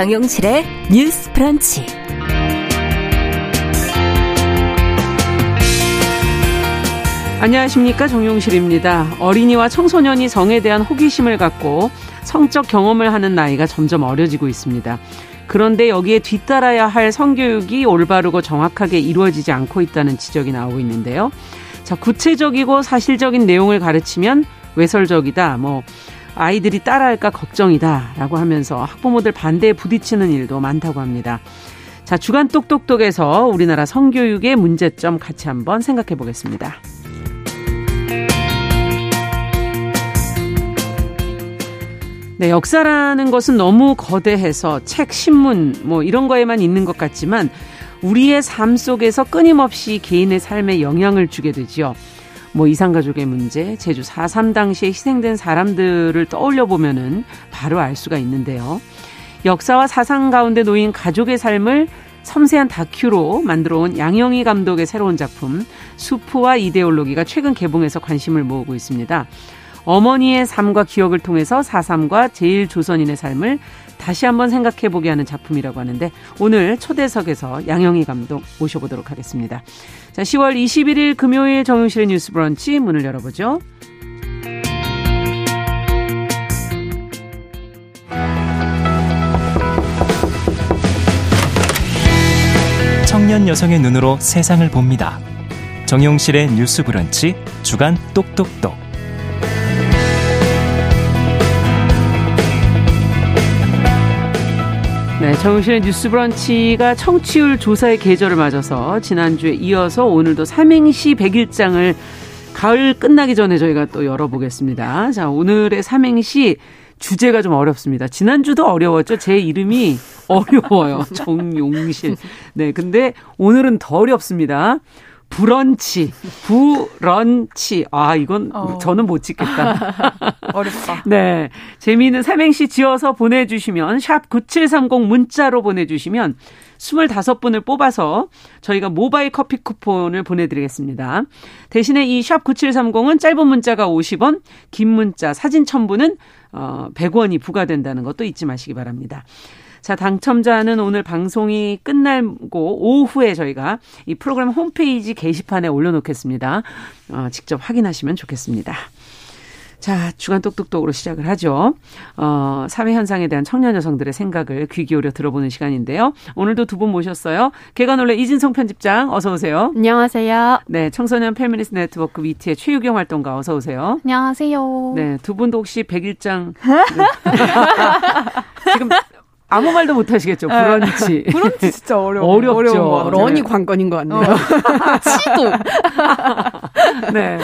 정용실의 뉴스 프런치. 안녕하십니까 정용실입니다. 어린이와 청소년이 성에 대한 호기심을 갖고 성적 경험을 하는 나이가 점점 어려지고 있습니다. 그런데 여기에 뒤따라야 할 성교육이 올바르고 정확하게 이루어지지 않고 있다는 지적이 나오고 있는데요. 자, 구체적이고 사실적인 내용을 가르치면 외설적이다. 뭐 아이들이 따라할까 걱정이다. 라고 하면서 학부모들 반대에 부딪히는 일도 많다고 합니다. 자, 주간 똑똑똑에서 우리나라 성교육의 문제점 같이 한번 생각해 보겠습니다. 네, 역사라는 것은 너무 거대해서 책, 신문, 뭐 이런 거에만 있는 것 같지만 우리의 삶 속에서 끊임없이 개인의 삶에 영향을 주게 되지요. 뭐 이산가족의 문제, 제주 4.3 당시에 희생된 사람들을 떠올려 보면은 바로 알 수가 있는데요. 역사와 사상 가운데 놓인 가족의 삶을 섬세한 다큐로 만들어 온 양영희 감독의 새로운 작품 수프와 이데올로기가 최근 개봉해서 관심을 모으고 있습니다. 어머니의 삶과 기억을 통해서 4.3과 제일조선인의 삶을 다시 한번 생각해 보게 하는 작품이라고 하는데 오늘 초대석에서 양영희 감독 모셔보도록 하겠습니다. 자, 10월 21일 금요일 정용실의 뉴스 브런치 문을 열어보죠. 청년 여성의 눈으로 세상을 봅니다. 정용실의 뉴스 브런치 주간 똑똑똑. 네, 정용실의 뉴스 브런치가 청취율 조사의 계절을 맞아서 지난주에 이어서 오늘도 삼행시 100일장을 가을 끝나기 전에 저희가 또 열어보겠습니다. 자, 오늘의 삼행시 주제가 좀 어렵습니다. 지난주도 어려웠죠. 제 이름이 어려워요. 정용실. 네, 근데 오늘은 더 어렵습니다. 브런치, 브런치. 아, 이건 어. 저는 못 찍겠다. 어렵다. 네. 재미있는 삼행시 지어서 보내주시면, 샵 9730 문자로 보내주시면, 25분을 뽑아서 저희가 모바일 커피 쿠폰을 보내드리겠습니다. 대신에 이 샵 9730은 짧은 문자가 50원, 긴 문자, 사진 첨부는 어, 100원이 부과된다는 것도 잊지 마시기 바랍니다. 자, 당첨자는 오늘 방송이 끝나고 오후에 저희가 이 프로그램 홈페이지 게시판에 올려놓겠습니다. 어, 직접 확인하시면 좋겠습니다. 자, 주간 똑똑똑으로 시작을 하죠. 어, 사회 현상에 대한 청년 여성들의 생각을 귀 기울여 들어보는 시간인데요. 오늘도 두 분 모셨어요. 계간홀로 이진송 편집장 어서 오세요. 안녕하세요. 네, 청소년 페미니스트 네트워크 위티의 최유경 활동가 어서 오세요. 안녕하세요. 네, 두 분도 혹시 백일장 지금 아무 말도 못 하시겠죠. 네. 브런치. 브런치 진짜 어려워. 어렵죠. 런이 관건인 것 같네요. 어. 치도. 네.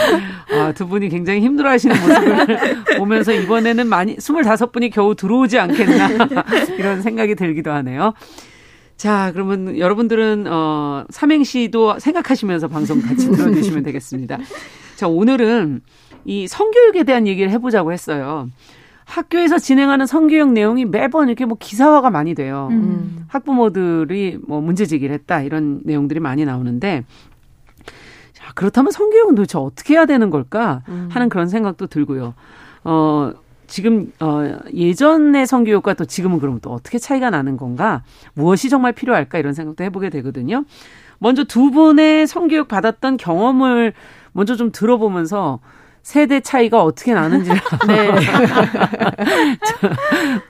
아, 두 분이 굉장히 힘들어 하시는 모습을 보면서 이번에는 많이, 25분이 겨우 들어오지 않겠나. 이런 생각이 들기도 하네요. 자, 그러면 여러분들은, 어, 삼행시도 생각하시면서 방송 같이 들어 주시면 되겠습니다. 자, 오늘은 이 성교육에 대한 얘기를 해 보자고 했어요. 학교에서 진행하는 성교육 내용이 매번 이렇게 뭐 기사화가 많이 돼요. 음. 학부모들이 뭐 문제 제기를 했다 이런 내용들이 많이 나오는데 자, 그렇다면 성교육은 도대체 어떻게 해야 되는 걸까 음. 하는 그런 생각도 들고요. 어, 지금 어 예전의 성교육과 또 지금은 그러면 또 어떻게 차이가 나는 건가? 무엇이 정말 필요할까 이런 생각도 해보게 되거든요. 먼저 두 분의 성교육 받았던 경험을 먼저 좀 들어보면서 세대 차이가 어떻게 나는지. 네.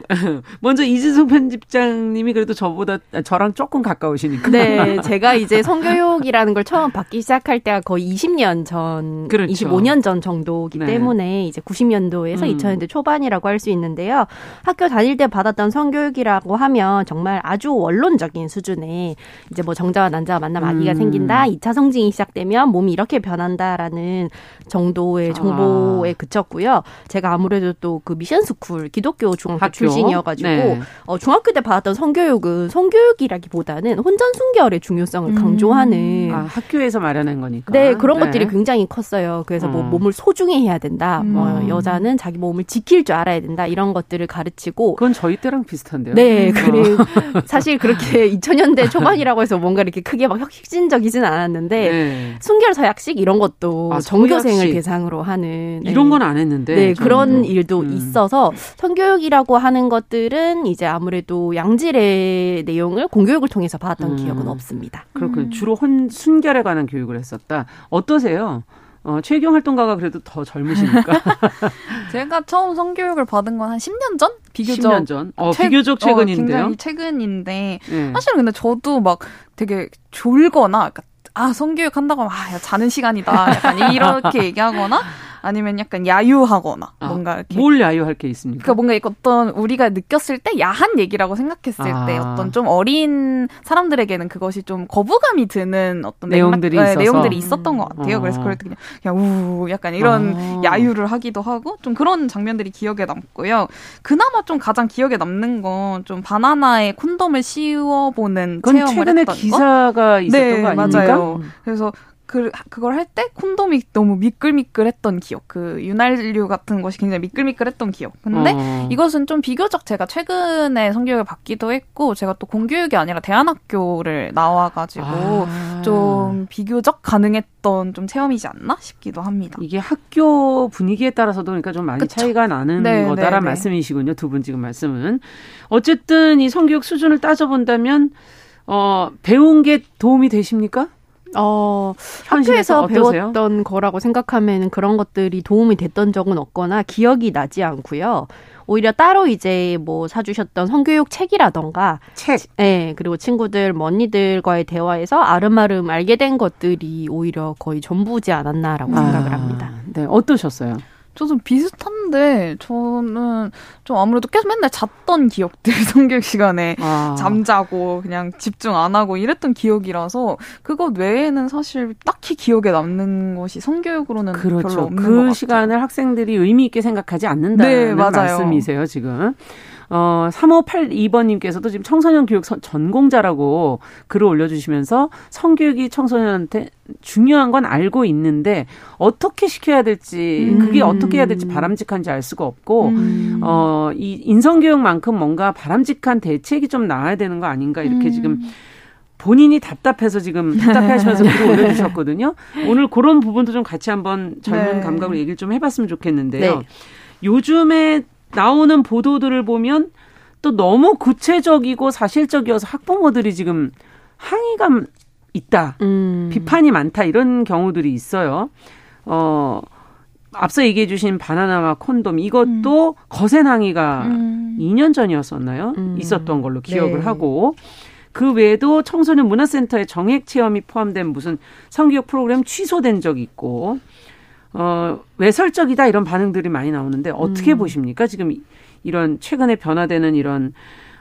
먼저 이진성 편집장님이 그래도 저보다 저랑 조금 가까우시니까. 네, 제가 이제 성교육이라는 걸 처음 받기 시작할 때가 거의 20년 전, 그렇죠. 25년 전 정도기 네. 때문에 이제 90년도에서 음. 2000년대 초반이라고 할 수 있는데요. 학교 다닐 때 받았던 성교육이라고 하면 정말 아주 원론적인 수준의 이제 뭐 정자와 난자와 만남 아기가 음. 생긴다, 2차 성징이 시작되면 몸이 이렇게 변한다라는 정도의 정 정보에 아. 그쳤고요. 제가 아무래도 또 그 미션 스쿨 기독교 중학교 학교? 출신이어가지고 네. 어, 중학교 때 받았던 성교육은 성교육이라기보다는 혼전 순결의 중요성을 음. 강조하는 아, 학교에서 마련한 거니까. 네 그런 네. 것들이 굉장히 컸어요. 그래서 뭐 어. 뭐 몸을 소중히 해야 된다. 음. 뭐 여자는 자기 몸을 지킬 줄 알아야 된다. 이런 것들을 가르치고. 그건 저희 때랑 비슷한데요. 네, 어. 그리고 사실 그렇게 2000년대 초반이라고 해서 뭔가 이렇게 크게 막 혁신적이진 않았는데 네. 순결 서약식 이런 것도 아, 정교생을 대상으로 한 하는 이런 건 안 했는데 네, 그런 일도 음. 있어서 성교육이라고 하는 것들은 이제 아무래도 양질의 내용을 공교육을 통해서 받았던 음. 기억은 없습니다. 그렇군요. 음. 주로 혼, 순결에 관한 교육을 했었다. 어떠세요? 어, 최경 활동가가 그래도 더 젊으시니까. 제가 처음 성교육을 받은 건 한 10년 전? 비교적 10년 전. 어, 최, 비교적 최근인데요. 어, 굉장히 최근인데 네. 사실은 근데 저도 막 되게 졸거나 그러니까 아 성교육 한다고 하면 아 야, 자는 시간이다 약간 이렇게 얘기하거나 아니면 약간 야유하거나 아, 뭔가 이렇게 뭘 야유할 게 있습니까? 그러니까 뭔가 어떤 우리가 느꼈을 때 야한 얘기라고 생각했을 아. 때 어떤 좀 어린 사람들에게는 그것이 좀 거부감이 드는 어떤 내용들이 맥락, 네, 내용들이 있었던 것 같아요. 아. 그래서 그럴 때 그냥 그냥 우 약간 이런 아. 야유를 하기도 하고 좀 그런 장면들이 기억에 남고요. 그나마 좀 가장 기억에 남는 건 좀 바나나에 콘돔을 씌워보는 체험을 최근에 기사가 있었던 네, 거 아닙니까? 맞아요. 그래서 그, 그걸 할 때 콘돔이 너무 미끌미끌했던 기억. 그 윤활유 같은 것이 굉장히 미끌미끌했던 기억. 근데 어. 이것은 좀 비교적 제가 최근에 성교육을 받기도 했고, 제가 또 공교육이 아니라 대안학교를 나와 가지고 아. 좀 비교적 가능했던 좀 체험이지 않나 싶기도 합니다. 이게 학교 분위기에 따라서도 그러니까 좀 많이 그쵸? 차이가 나는 네, 네, 네. 말씀이시군요. 두 분 지금 말씀은. 어쨌든 이 성교육 수준을 따져 본다면, 어, 배운 게 도움이 되십니까? 어, 학교에서 배웠던 거라고 생각하면 그런 것들이 도움이 됐던 적은 없거나 기억이 나지 않고요. 오히려 따로 이제 뭐 사주셨던 성교육 책이라던가 책, 네, 그리고 친구들, 언니들과의 대화에서 아름아름 알게 된 것들이 오히려 거의 전부지 않았나라고 아, 생각을 합니다. 네, 어떠셨어요? 저도 비슷한데 저는 좀 아무래도 계속 맨날 잤던 기억들 성교육 시간에 아. 잠자고 그냥 집중 안 하고 이랬던 기억이라서 그것 외에는 사실 딱히 기억에 남는 것이 성교육으로는 그렇죠. 별로 없는 그 시간을 학생들이 의미 있게 생각하지 않는다는 네, 말씀이세요 지금. 어, 3582번님께서도 지금 청소년 교육 전공자라고 글을 올려주시면서 성교육이 청소년한테 중요한 건 알고 있는데 어떻게 시켜야 될지 음. 그게 어떻게 해야 될지 바람직한지 알 수가 없고 음. 어 이 인성교육만큼 뭔가 바람직한 대책이 좀 나와야 되는 거 아닌가 이렇게 음. 지금 본인이 답답해서 지금 답답해하시면서 글을 올려주셨거든요. 오늘 그런 부분도 좀 같이 한번 젊은 네. 감각으로 얘기를 좀 해봤으면 좋겠는데요. 네. 요즘에 나오는 보도들을 보면 또 너무 구체적이고 사실적이어서 학부모들이 지금 항의가 있다. 음. 비판이 많다. 이런 경우들이 있어요. 어, 앞서 얘기해 주신 바나나와 콘돔 이것도 음. 거센 항의가 음. 2년 전이었었나요? 음. 있었던 걸로 기억을 네. 하고 그 외에도 청소년 문화센터의 정액 체험이 포함된 무슨 성교육 프로그램 취소된 적이 있고 어, 외설적이다 이런 반응들이 많이 나오는데 어떻게 음. 보십니까? 지금 이런 최근에 변화되는 이런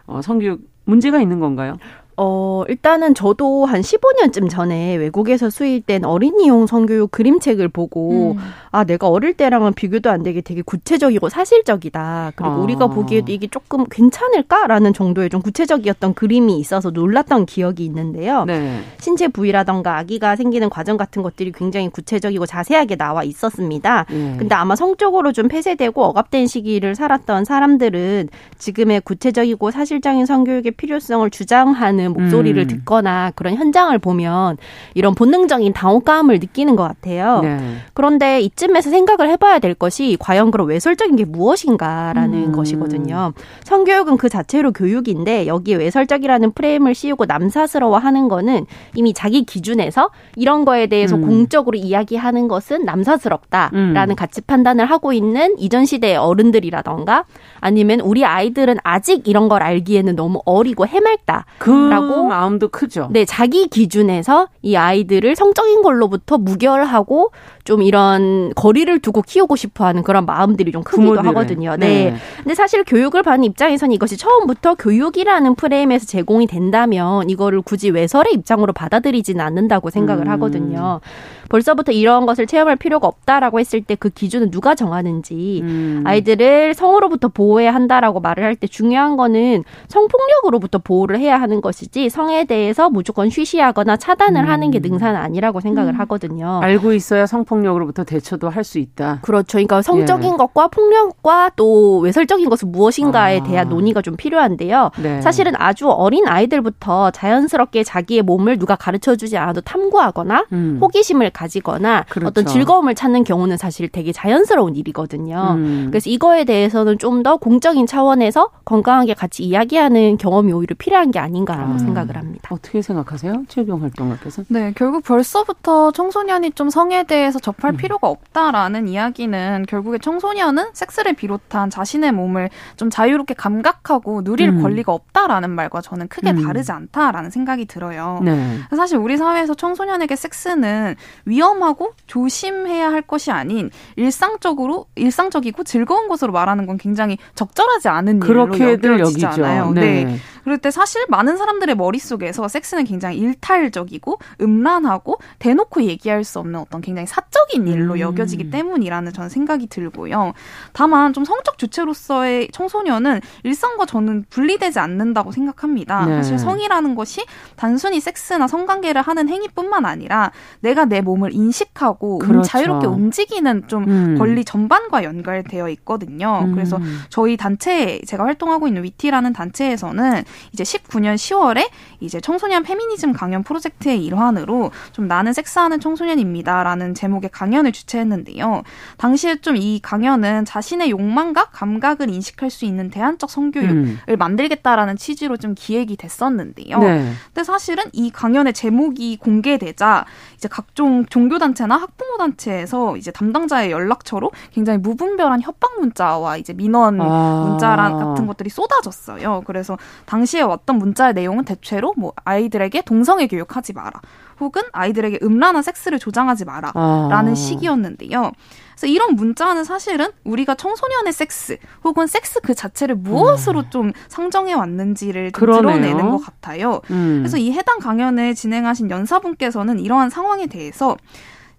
어, 성교육 문제가 있는 건가요? 어, 일단은 저도 한 15년쯤 전에 외국에서 수입된 어린이용 성교육 그림책을 보고, 음. 아, 내가 어릴 때랑은 비교도 안 되게 되게 구체적이고 사실적이다. 그리고 아. 우리가 보기에도 이게 조금 괜찮을까라는 정도의 좀 구체적이었던 그림이 있어서 놀랐던 기억이 있는데요. 네. 신체 부위라던가 아기가 생기는 과정 같은 것들이 굉장히 구체적이고 자세하게 나와 있었습니다. 네. 근데 아마 성적으로 좀 폐쇄되고 억압된 시기를 살았던 사람들은 지금의 구체적이고 사실적인 성교육의 필요성을 주장하는 하는 목소리를 음. 듣거나 그런 현장을 보면 이런 본능적인 당혹감을 느끼는 것 같아요. 네. 그런데 이쯤에서 생각을 해봐야 될 것이 과연 그런 외설적인 게 무엇인가라는 음. 것이거든요. 성교육은 그 자체로 교육인데 여기에 외설적이라는 프레임을 씌우고 남사스러워하는 거는 이미 자기 기준에서 이런 거에 대해서 음. 공적으로 이야기하는 것은 남사스럽다라는 음. 가치 판단을 하고 있는 이전 시대의 어른들이라던가 아니면 우리 아이들은 아직 이런 걸 알기에는 너무 어리고 해맑다. 그 라고 음, 마음도 크죠. 네, 자기 기준에서 이 아이들을 성적인 걸로부터 무결하고 좀 이런 거리를 두고 키우고 싶어 하는 그런 마음들이 좀 크기도 부모들의. 하거든요. 네. 네. 근데 사실 교육을 받는 입장에서는 이것이 처음부터 교육이라는 프레임에서 제공이 된다면 이거를 굳이 외설의 입장으로 받아들이지는 않는다고 생각을 음. 하거든요. 벌써부터 이런 것을 체험할 필요가 없다라고 했을 때 그 기준은 누가 정하는지 음. 아이들을 성으로부터 보호해야 한다라고 말을 할 때 중요한 거는 성폭력으로부터 보호를 해야 하는 것이 것이지 성에 대해서 무조건 쉬쉬하거나 차단을 음. 하는 게 능사는 아니라고 생각을 음. 하거든요. 알고 있어야 성폭 력으로부터 대처도 할 수 있다. 그렇죠. 그러니까 성적인 예. 것과 폭력과 또 외설적인 것은 무엇인가에 아. 대한 논의가 좀 필요한데요. 네. 사실은 아주 어린 아이들부터 자연스럽게 자기의 몸을 누가 가르쳐 주지 않아도 탐구하거나 음. 호기심을 가지거나 그렇죠. 어떤 즐거움을 찾는 경우는 사실 되게 자연스러운 일이거든요. 음. 그래서 이거에 대해서는 좀 더 공적인 차원에서 건강하게 같이 이야기하는 경험이 오히려 필요한 게 아닌가라고 음. 생각을 합니다. 어떻게 생각하세요? 최병 활동가께서? 네, 결국 벌써부터 청소년이 좀 성에 대해서 접할 음. 필요가 없다라는 이야기는 결국에 청소년은 섹스를 비롯한 자신의 몸을 좀 자유롭게 감각하고 누릴 음. 권리가 없다라는 말과 저는 크게 음. 다르지 않다라는 생각이 들어요. 네. 사실 우리 사회에서 청소년에게 섹스는 위험하고 조심해야 할 것이 아닌 일상적으로 일상적이고 즐거운 것으로 말하는 건 굉장히 적절하지 않은 일로 여겨지잖아요. 네. 네. 그럴 때 사실 많은 사람들의 머릿속에서 섹스는 굉장히 일탈적이고 음란하고 대놓고 얘기할 수 없는 어떤 굉장히 사적인 일로 음. 여겨지기 때문이라는 저는 생각이 들고요. 다만 좀 성적 주체로서의 청소년은 일상과 저는 분리되지 않는다고 생각합니다. 네. 사실 성이라는 것이 단순히 섹스나 성관계를 하는 행위뿐만 아니라 내가 내 몸을 인식하고 음, 그렇죠. 자유롭게 움직이는 좀 음. 권리 전반과 연결되어 있거든요. 음. 그래서 저희 단체 제가 활동하고 있는 위티라는 단체에서는 이제 19년 10월에 이제 청소년 페미니즘 강연 프로젝트의 일환으로 좀 나는 섹스하는 청소년입니다라는 제목의 강연을 주최했는데요. 당시에 좀 이 강연은 자신의 욕망과 감각을 인식할 수 있는 대안적 성교육을 음. 만들겠다라는 취지로 좀 기획이 됐었는데요. 네. 근데 사실은 이 강연의 제목이 공개되자 이제 각종 종교 단체나 학부모 단체에서 이제 담당자의 연락처로 굉장히 무분별한 협박 문자와 이제 민원 아. 문자란 같은 것들이 쏟아졌어요. 그래서 당 시에 왔던 문자의 내용은 대체로 뭐 아이들에게 동성애 교육하지 마라. 혹은 아이들에게 음란한 섹스를 조장하지 마라. 라는 아. 시기였는데요. 그래서 이런 문자는 사실은 우리가 청소년의 섹스 혹은 섹스 그 자체를 무엇으로 음. 좀 상정해 왔는지를 좀 드러내는 것 같아요. 음. 그래서 이 해당 강연을 진행하신 연사분께서는 이러한 상황에 대해서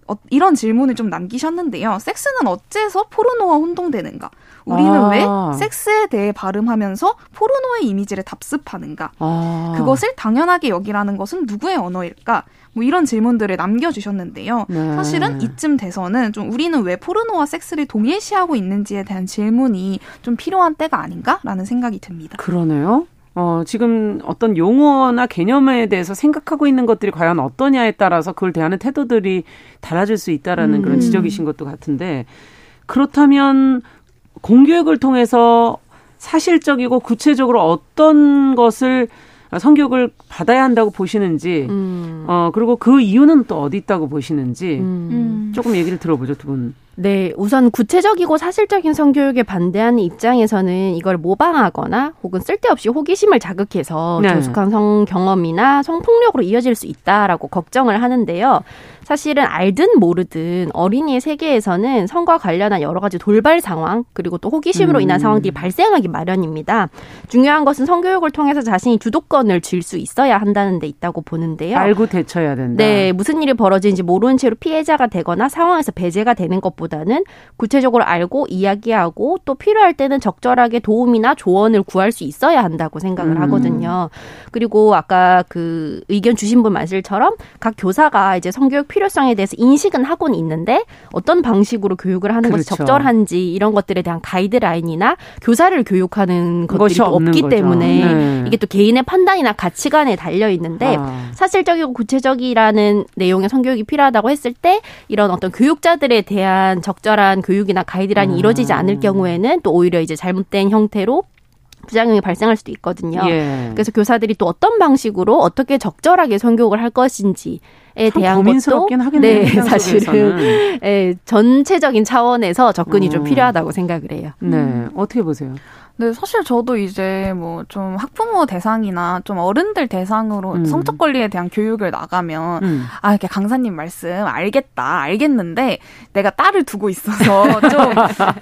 어, 이런 질문을 좀 남기셨는데요. 섹스는 어째서 포르노와 혼동되는가? 우리는 아. 왜 섹스에 대해 발음하면서 포르노의 이미지를 답습하는가? 아. 그것을 당연하게 여기라는 것은 누구의 언어일까? 뭐 이런 질문들을 남겨주셨는데요. 네. 사실은 이쯤 돼서는 좀 우리는 왜 포르노와 섹스를 동일시하고 있는지에 대한 질문이 좀 필요한 때가 아닌가라는 생각이 듭니다. 그러네요. 어, 지금 어떤 용어나 개념에 대해서 생각하고 있는 것들이 과연 어떠냐에 따라서 그걸 대하는 태도들이 달라질 수 있다라는 음. 그런 지적이신 것도 같은데 그렇다면 공교육을 통해서 사실적이고 구체적으로 어떤 것을 성교육을 받아야 한다고 보시는지, 음. 어, 그리고 그 이유는 또 어디 있다고 보시는지, 음. 조금 얘기를 들어보죠, 두 분. 네, 우선 구체적이고 사실적인 성교육에 반대하는 입장에서는 이걸 모방하거나 혹은 쓸데없이 호기심을 자극해서 네. 조숙한 성 경험이나 성폭력으로 이어질 수 있다라고 걱정을 하는데요. 사실은 알든 모르든 어린이의 세계에서는 성과 관련한 여러 가지 돌발 상황 그리고 또 호기심으로 음. 인한 상황들이 발생하기 마련입니다. 중요한 것은 성교육을 통해서 자신이 주도권을 쥘 수 있어야 한다는 데 있다고 보는데요. 알고 대처해야 된다. 네, 무슨 일이 벌어지는지 모르는 채로 피해자가 되거나 상황에서 배제가 되는 것보다 는 구체적으로 알고 이야기하고 또 필요할 때는 적절하게 도움이나 조언을 구할 수 있어야 한다고 생각을 음. 하거든요. 그리고 아까 그 의견 주신 분 말씀처럼 각 교사가 이제 성교육 필요성에 대해서 인식은 하고는 있는데 어떤 방식으로 교육을 하는 그렇죠. 것이 적절한지 이런 것들에 대한 가이드라인이나 교사를 교육하는 것들이 또 없기 거죠. 때문에 네. 이게 또 개인의 판단이나 가치관에 달려 있는데 아. 사실적이고 구체적이라는 내용의 성교육이 필요하다고 했을 때 이런 어떤 교육자들에 대한 적절한 교육이나 가이드라인이 음. 이루어지지 않을 경우에는 또 오히려 이제 잘못된 형태로 부작용이 발생할 수도 있거든요. 예. 그래서 교사들이 또 어떤 방식으로 어떻게 적절하게 성교육을 할 것인지에 대한 것도 네, 사실은 예, 전체적인 차원에서 접근이 음. 좀 필요하다고 생각을 해요. 네, 음. 어떻게 보세요? 네, 사실 저도 이제 뭐 좀 학부모 대상이나 좀 어른들 대상으로 음. 성적 권리에 대한 교육을 나가면 음. 아, 이렇게 강사님 말씀 알겠다, 알겠는데 내가 딸을 두고 있어서 좀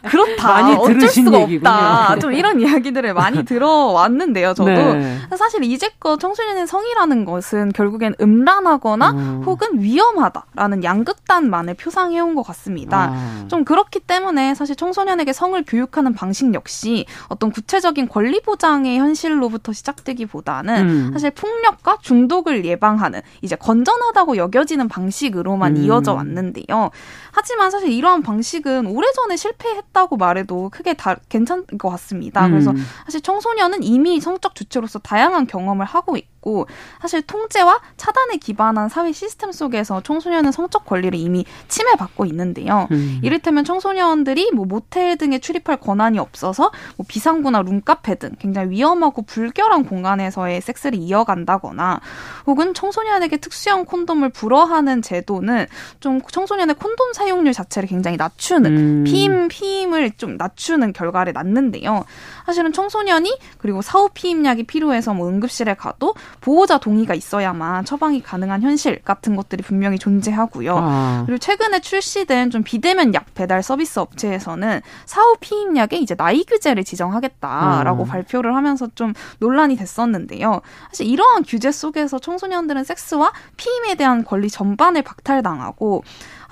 그렇다. 많이 어쩔 수가 얘기군요. 없다. 좀 이런 이야기들을 많이 들어왔는데요, 저도. 네. 사실 이제껏 청소년의 성이라는 것은 결국엔 음란하거나 음. 혹은 위험하다라는 양극단만을 표상해온 것 같습니다. 아. 좀 그렇기 때문에 사실 청소년에게 성을 교육하는 방식 역시 어떤 어떤 구체적인 권리 보장의 현실로부터 시작되기보다는 음. 사실 폭력과 중독을 예방하는 이제 건전하다고 여겨지는 방식으로만 음. 이어져 왔는데요. 하지만 사실 이러한 방식은 오래전에 실패했다고 말해도 크게 다 괜찮을 것 같습니다. 음. 그래서 사실 청소년은 이미 성적 주체로서 다양한 경험을 하고 있고 있고 사실 통제와 차단에 기반한 사회 시스템 속에서 청소년은 성적 권리를 이미 침해받고 있는데요. 음. 이를테면 청소년들이 뭐 모텔 등에 출입할 권한이 없어서 뭐 비상구나 룸카페 등 굉장히 위험하고 불결한 공간에서의 섹스를 이어간다거나 혹은 청소년에게 특수형 콘돔을 불허하는 제도는 좀 청소년의 콘돔 사용 률 자체를 굉장히 낮추는 음. 피임 피임을 좀 낮추는 결과를 낳는데요. 사실은 청소년이 그리고 사후 피임약이 필요해서 뭐 응급실에 가도 보호자 동의가 있어야만 처방이 가능한 현실 같은 것들이 분명히 존재하고요. 아. 그리고 최근에 출시된 좀 비대면 약 배달 서비스 업체에서는 사후 피임약에 이제 나이 규제를 지정하겠다라고 아. 발표를 하면서 좀 논란이 됐었는데요. 사실 이러한 규제 속에서 청소년들은 섹스와 피임에 대한 권리 전반을 박탈당하고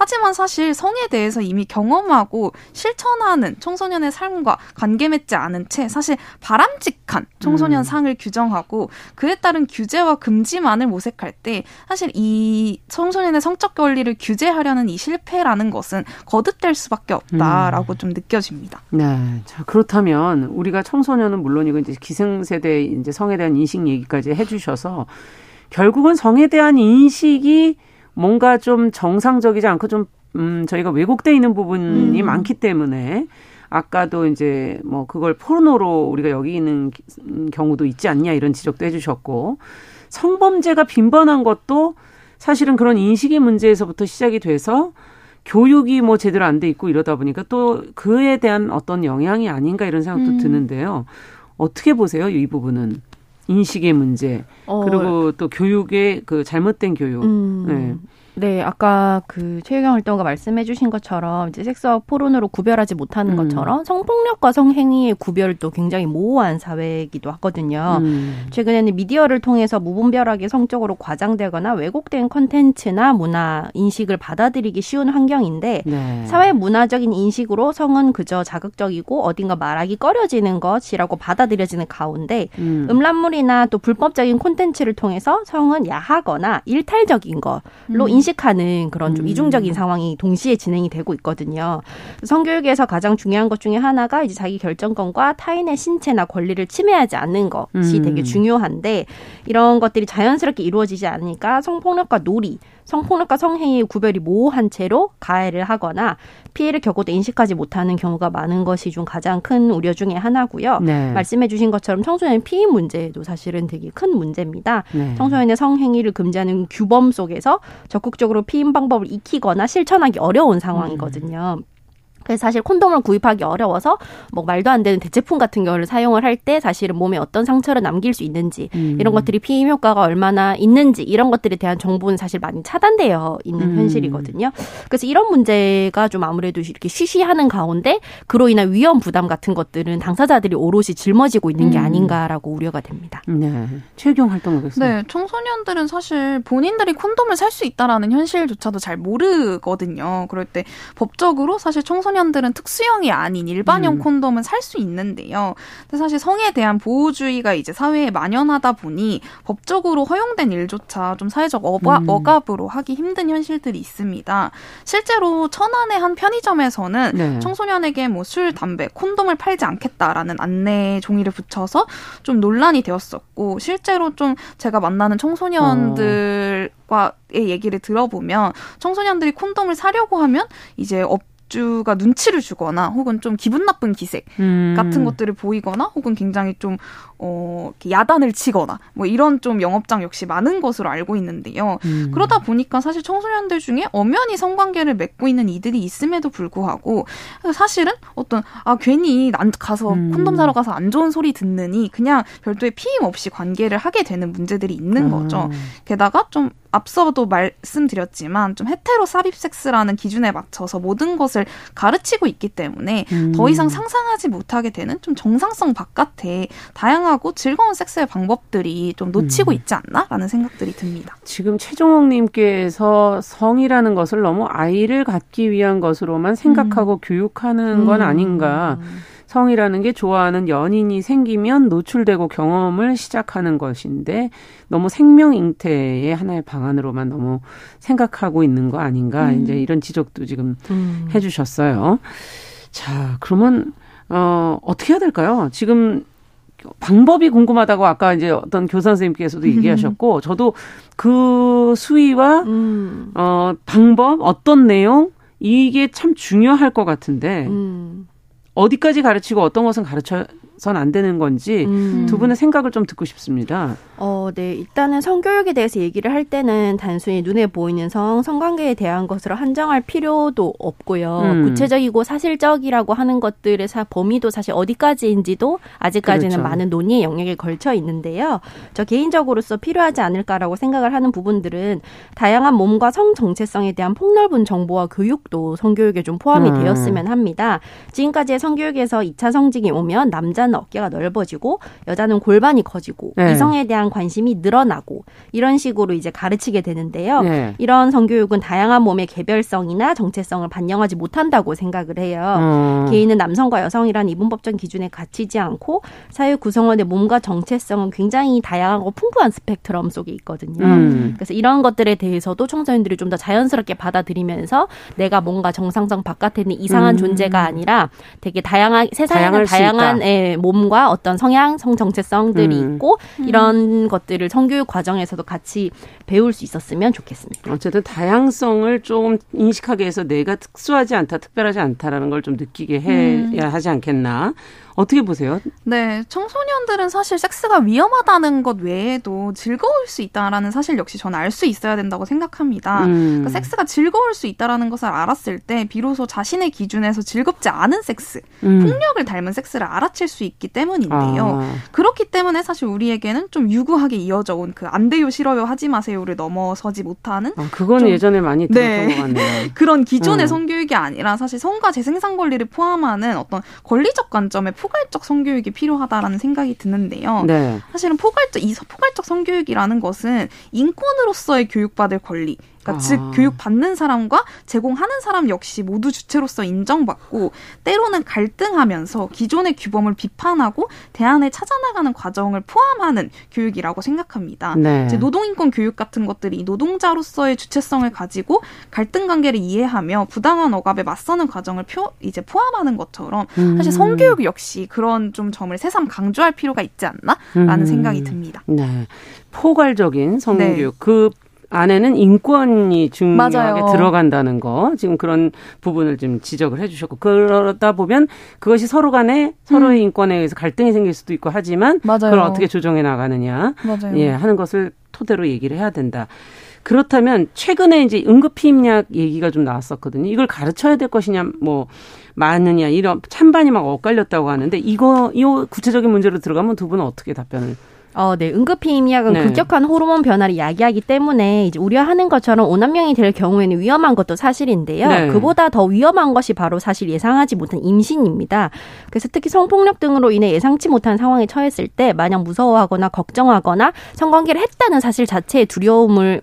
하지만 사실 성에 대해서 이미 경험하고 실천하는 청소년의 삶과 관계 맺지 않은 채 사실 바람직한 청소년 음. 상을 규정하고 그에 따른 규제와 금지만을 모색할 때 사실 이 청소년의 성적 권리를 규제하려는 이 실패라는 것은 거듭될 수밖에 없다라고 음. 좀 느껴집니다. 네. 자, 그렇다면 우리가 청소년은 물론이고 이제 기성세대 이제 성에 대한 인식 얘기까지 해 주셔서 결국은 성에 대한 인식이 뭔가 좀 정상적이지 않고 좀, 음, 저희가 왜곡돼 있는 부분이 음. 많기 때문에 아까도 이제 뭐 그걸 포르노로 우리가 여기 있는 경우도 있지 않냐 이런 지적도 해주셨고 성범죄가 빈번한 것도 사실은 그런 인식의 문제에서부터 시작이 돼서 교육이 뭐 제대로 안 돼 있고 이러다 보니까 또 그에 대한 어떤 영향이 아닌가 이런 생각도 음. 드는데요. 어떻게 보세요, 이 부분은? 인식의 문제 어. 그리고 또 교육의 그 잘못된 교육. 음. 네. 네, 아까 그 최유경 활동가 말씀해주신 것처럼 이제 섹스와 포르노로 구별하지 못하는 음. 것처럼 성폭력과 성행위의 구별도 굉장히 모호한 사회이기도 하거든요. 음. 최근에는 미디어를 통해서 무분별하게 성적으로 과장되거나 왜곡된 컨텐츠나 문화 인식을 받아들이기 쉬운 환경인데 네. 사회 문화적인 인식으로 성은 그저 자극적이고 어딘가 말하기 꺼려지는 것이라고 받아들여지는 가운데 음. 음란물이나 또 불법적인 콘텐츠를 통해서 성은 야하거나 일탈적인 걸로 인 음. 인식하는 그런 좀 음. 이중적인 상황이 동시에 진행이 되고 있거든요. 성교육에서 가장 중요한 것 중에 하나가 이제 자기 결정권과 타인의 신체나 권리를 침해하지 않는 것이 음. 되게 중요한데 이런 것들이 자연스럽게 이루어지지 않으니까 성폭력과 놀이, 성폭력과 성행위의 구별이 모호한 채로 가해를 하거나 피해를 겪어도 인식하지 못하는 경우가 많은 것이 좀 가장 큰 우려 중의 하나고요. 네. 말씀해 주신 것처럼 청소년 피임 문제도 사실은 되게 큰 문제입니다. 네. 청소년의 성행위를 금지하는 규범 속에서 적극적으로 피임 방법을 익히거나 실천하기 어려운 상황이거든요. 음. 그래서 사실 콘돔을 구입하기 어려워서 뭐 말도 안 되는 대체품 같은 경우를 사용을 할 때 사실은 몸에 어떤 상처를 남길 수 있는지 음. 이런 것들이 피임 효과가 얼마나 있는지 이런 것들에 대한 정보는 사실 많이 차단되어 있는 음. 현실이거든요. 그래서 이런 문제가 좀 아무래도 이렇게 쉬쉬하는 가운데 그로 인한 위험 부담 같은 것들은 당사자들이 오롯이 짊어지고 있는 게 음. 아닌가라고 우려가 됩니다. 네. 최경 활동하겠어요. 네. 청소년들은 사실 본인들이 콘돔을 살 수 있다라는 현실조차도 잘 모르거든요. 그럴 때 법적으로 사실 청소년 청소년들은 특수형이 아닌 일반형 음. 콘돔은 살 수 있는데요. 근데 사실 성에 대한 보호주의가 이제 사회에 만연하다 보니 법적으로 허용된 일조차 좀 사회적 어가, 음. 억압으로 하기 힘든 현실들이 있습니다. 실제로 천안의 한 편의점에서는 네. 청소년에게 뭐 술, 담배, 콘돔을 팔지 않겠다라는 안내 종이를 붙여서 좀 논란이 되었었고 실제로 좀 제가 만나는 청소년들과의 얘기를 들어보면 청소년들이 콘돔을 사려고 하면 이제 업 업주가 눈치를 주거나 혹은 좀 기분 나쁜 기색 음. 같은 것들을 보이거나 혹은 굉장히 좀 어, 야단을 치거나 뭐 이런 좀 영업장 역시 많은 것으로 알고 있는데요. 음. 그러다 보니까 사실 청소년들 중에 엄연히 성관계를 맺고 있는 이들이 있음에도 불구하고 사실은 어떤 아 괜히 난 가서 음. 콘돔 사러 가서 안 좋은 소리 듣느니 그냥 별도의 피임 없이 관계를 하게 되는 문제들이 있는 거죠. 음. 게다가 좀 앞서도 말씀드렸지만 좀 헤테로 삽입 섹스라는 기준에 맞춰서 모든 것을 가르치고 있기 때문에 음. 더 이상 상상하지 못하게 되는 좀 정상성 바깥에 다양 하고 즐거운 섹스의 방법들이 좀 놓치고 음. 있지 않나라는 생각들이 듭니다. 지금 최종옥님께서 성이라는 것을 너무 아이를 갖기 위한 것으로만 생각하고 음. 교육하는 건 음. 아닌가. 성이라는 게 좋아하는 연인이 생기면 노출되고 경험을 시작하는 것인데 너무 생명 잉태의 하나의 방안으로만 너무 생각하고 있는 거 아닌가 음. 이제 이런 지적도 지금 음. 해주셨어요. 자 그러면 어 어떻게 해야 될까요? 지금 방법이 궁금하다고 아까 이제 어떤 교사 선생님께서도 얘기하셨고 저도 그 수위와 음. 어 방법 어떤 내용 이게 참 중요할 것 같은데 음. 어디까지 가르치고 어떤 것은 가르쳐 선안 되는 건지 음. 두 분의 생각을 좀 듣고 싶습니다. 어, 네. 일단은 성교육에 대해서 얘기를 할 때는 단순히 눈에 보이는 성, 성관계에 대한 것으로 한정할 필요도 없고요. 음. 구체적이고 사실적이라고 하는 것들의 사, 범위도 사실 어디까지인지도 아직까지는 그렇죠. 많은 논의의 영역에 걸쳐 있는데요. 저 개인적으로서 필요하지 않을까라고 생각을 하는 부분들은 다양한 몸과 성 정체성에 대한 폭넓은 정보와 교육도 성교육에 좀 포함이 음. 되었으면 합니다. 지금까지의 성교육에서 2차 성징이 오면 남자 남자는 어깨가 넓어지고 여자는 골반이 커지고 네. 이성에 대한 관심이 늘어나고 이런 식으로 이제 가르치게 되는데요. 네. 이런 성교육은 다양한 몸의 개별성이나 정체성을 반영하지 못한다고 생각을 해요. 음. 개인은 남성과 여성이란 이분법적 기준에 갇히지 않고 사회 구성원의 몸과 정체성은 굉장히 다양하고 풍부한 스펙트럼 속에 있거든요. 음. 그래서 이런 것들에 대해서도 청소년들이 좀 더 자연스럽게 받아들이면서 내가 뭔가 정상성 바깥에 있는 이상한 음. 존재가 아니라 되게 다양한 세상에는 다양한 예, 몸과 어떤 성향, 성 정체성들이 음. 있고 이런 음. 것들을 성교육 과정에서도 같이 배울 수 있었으면 좋겠습니다. 어쨌든 다양성을 좀 인식하게 해서 내가 특수하지 않다, 특별하지 않다라는 걸 좀 느끼게 해야 음. 하지 않겠나. 어떻게 보세요? 네, 청소년들은 사실 섹스가 위험하다는 것 외에도 즐거울 수 있다라는 사실 역시 저는 알 수 있어야 된다고 생각합니다. 음. 그러니까 섹스가 즐거울 수 있다라는 것을 알았을 때 비로소 자신의 기준에서 즐겁지 않은 섹스, 음. 폭력을 닮은 섹스를 알아챌 수 있기 때문인데요. 아. 그렇기 때문에 사실 우리에게는 좀 유구하게 이어져 온 그 안 돼요, 싫어요, 하지 마세요를 넘어서지 못하는. 아, 그건 예전에 많이 들었던 네. 것 같네요. 그런 기존의 음. 성교육이 아니라 사실 성과 재생산 권리를 포함하는 어떤 권리적 관점의 포괄적 성교육이 필요하다라는 생각이 드는데요. 네. 사실은 포괄적 이 포괄적 성교육이라는 것은 인권으로서의 교육받을 권리 그러니까 아. 즉 교육 받는 사람과 제공하는 사람 역시 모두 주체로서 인정받고 때로는 갈등하면서 기존의 규범을 비판하고 대안을 찾아나가는 과정을 포함하는 교육이라고 생각합니다. 네. 이제 노동인권 교육 같은 것들이 노동자로서의 주체성을 가지고 갈등 관계를 이해하며 부당한 억압에 맞서는 과정을 표, 이제 포함하는 것처럼 음. 사실 성교육 역시 그런 좀 점을 새삼 강조할 필요가 있지 않나라는 음. 생각이 듭니다. 네. 포괄적인 성교육 네. 그 안에는 인권이 중요하게 맞아요. 들어간다는 거 지금 그런 부분을 좀 지적을 해주셨고 그러다 보면 그것이 서로 간에 서로의 음. 인권에 의해서 갈등이 생길 수도 있고 하지만 맞아요. 그걸 어떻게 조정해 나가느냐 맞아요. 예 하는 것을 토대로 얘기를 해야 된다. 그렇다면 최근에 이제 응급 피임약 얘기가 좀 나왔었거든요. 이걸 가르쳐야 될 것이냐 뭐 많느냐 이런 찬반이 막 엇갈렸다고 하는데 이거 이 구체적인 문제로 들어가면 두 분은 어떻게 답변을 어, 네. 응급피임약은 네. 급격한 호르몬 변화를 야기하기 때문에 이제 우려하는 것처럼 오남용이 될 경우에는 위험한 것도 사실인데요. 네. 그보다 더 위험한 것이 바로 사실 예상하지 못한 임신입니다. 그래서 특히 성폭력 등으로 인해 예상치 못한 상황에 처했을 때 마냥 무서워하거나 걱정하거나 성관계를 했다는 사실 자체의 두려움을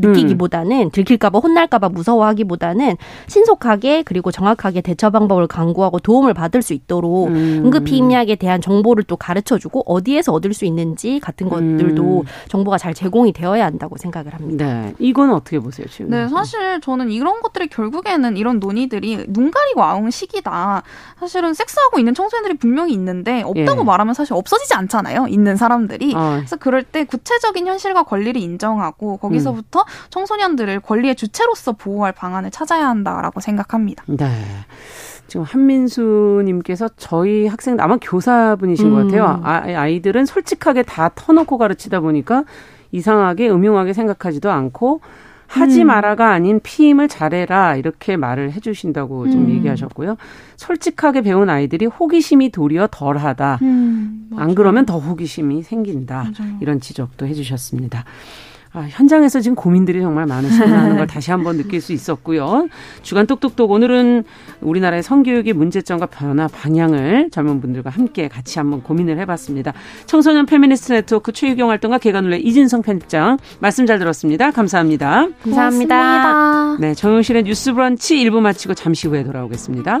느끼기보다는 음. 들킬까봐 혼날까봐 무서워하기보다는 신속하게 그리고 정확하게 대처 방법을 강구하고 도움을 받을 수 있도록 음. 응급피임약에 대한 정보를 또 가르쳐주고 어디에서 얻을 수 있는지 같은 것들도 음. 정보가 잘 제공이 되어야 한다고 생각을 합니다. 네, 이건 어떻게 보세요, 지금? 네, 사실 저는 이런 것들이 결국에는 이런 논의들이 눈 가리고 아웅 시기다. 사실은 섹스하고 있는 청소년들이 분명히 있는데 없다고 예. 말하면 사실 없어지지 않잖아요. 있는 사람들이. 어. 그래서 그럴 때 구체적인 현실과 권리를 인정하고 거기서부터 청소년들을 권리의 주체로서 보호할 방안을 찾아야 한다라고 생각합니다. 네. 지금 한민수님께서 저희 학생 아마 교사분이신 음. 것 같아요. 아, 아이들은 솔직하게 다 터놓고 가르치다 보니까 이상하게 음흉하게 생각하지도 않고 하지 음. 마라가 아닌 피임을 잘해라 이렇게 말을 해주신다고 음. 좀 얘기하셨고요. 솔직하게 배운 아이들이 호기심이 도리어 덜하다. 음, 안 그러면 더 호기심이 생긴다. 맞아요. 이런 지적도 해주셨습니다. 아, 현장에서 지금 고민들이 정말 많으시구나 걸 다시 한번 느낄 수 있었고요. 주간 똑똑똑 오늘은 우리나라의 성교육의 문제점과 변화 방향을 젊은 분들과 함께 같이 한번 고민을 해봤습니다. 청소년 페미니스트 네트워크 최유경 활동가 계간홀로 이진송 편집장 말씀 잘 들었습니다. 감사합니다. 감사합니다. 고맙습니다. 네, 정용실의 뉴스 브런치 1부 마치고 잠시 후에 돌아오겠습니다.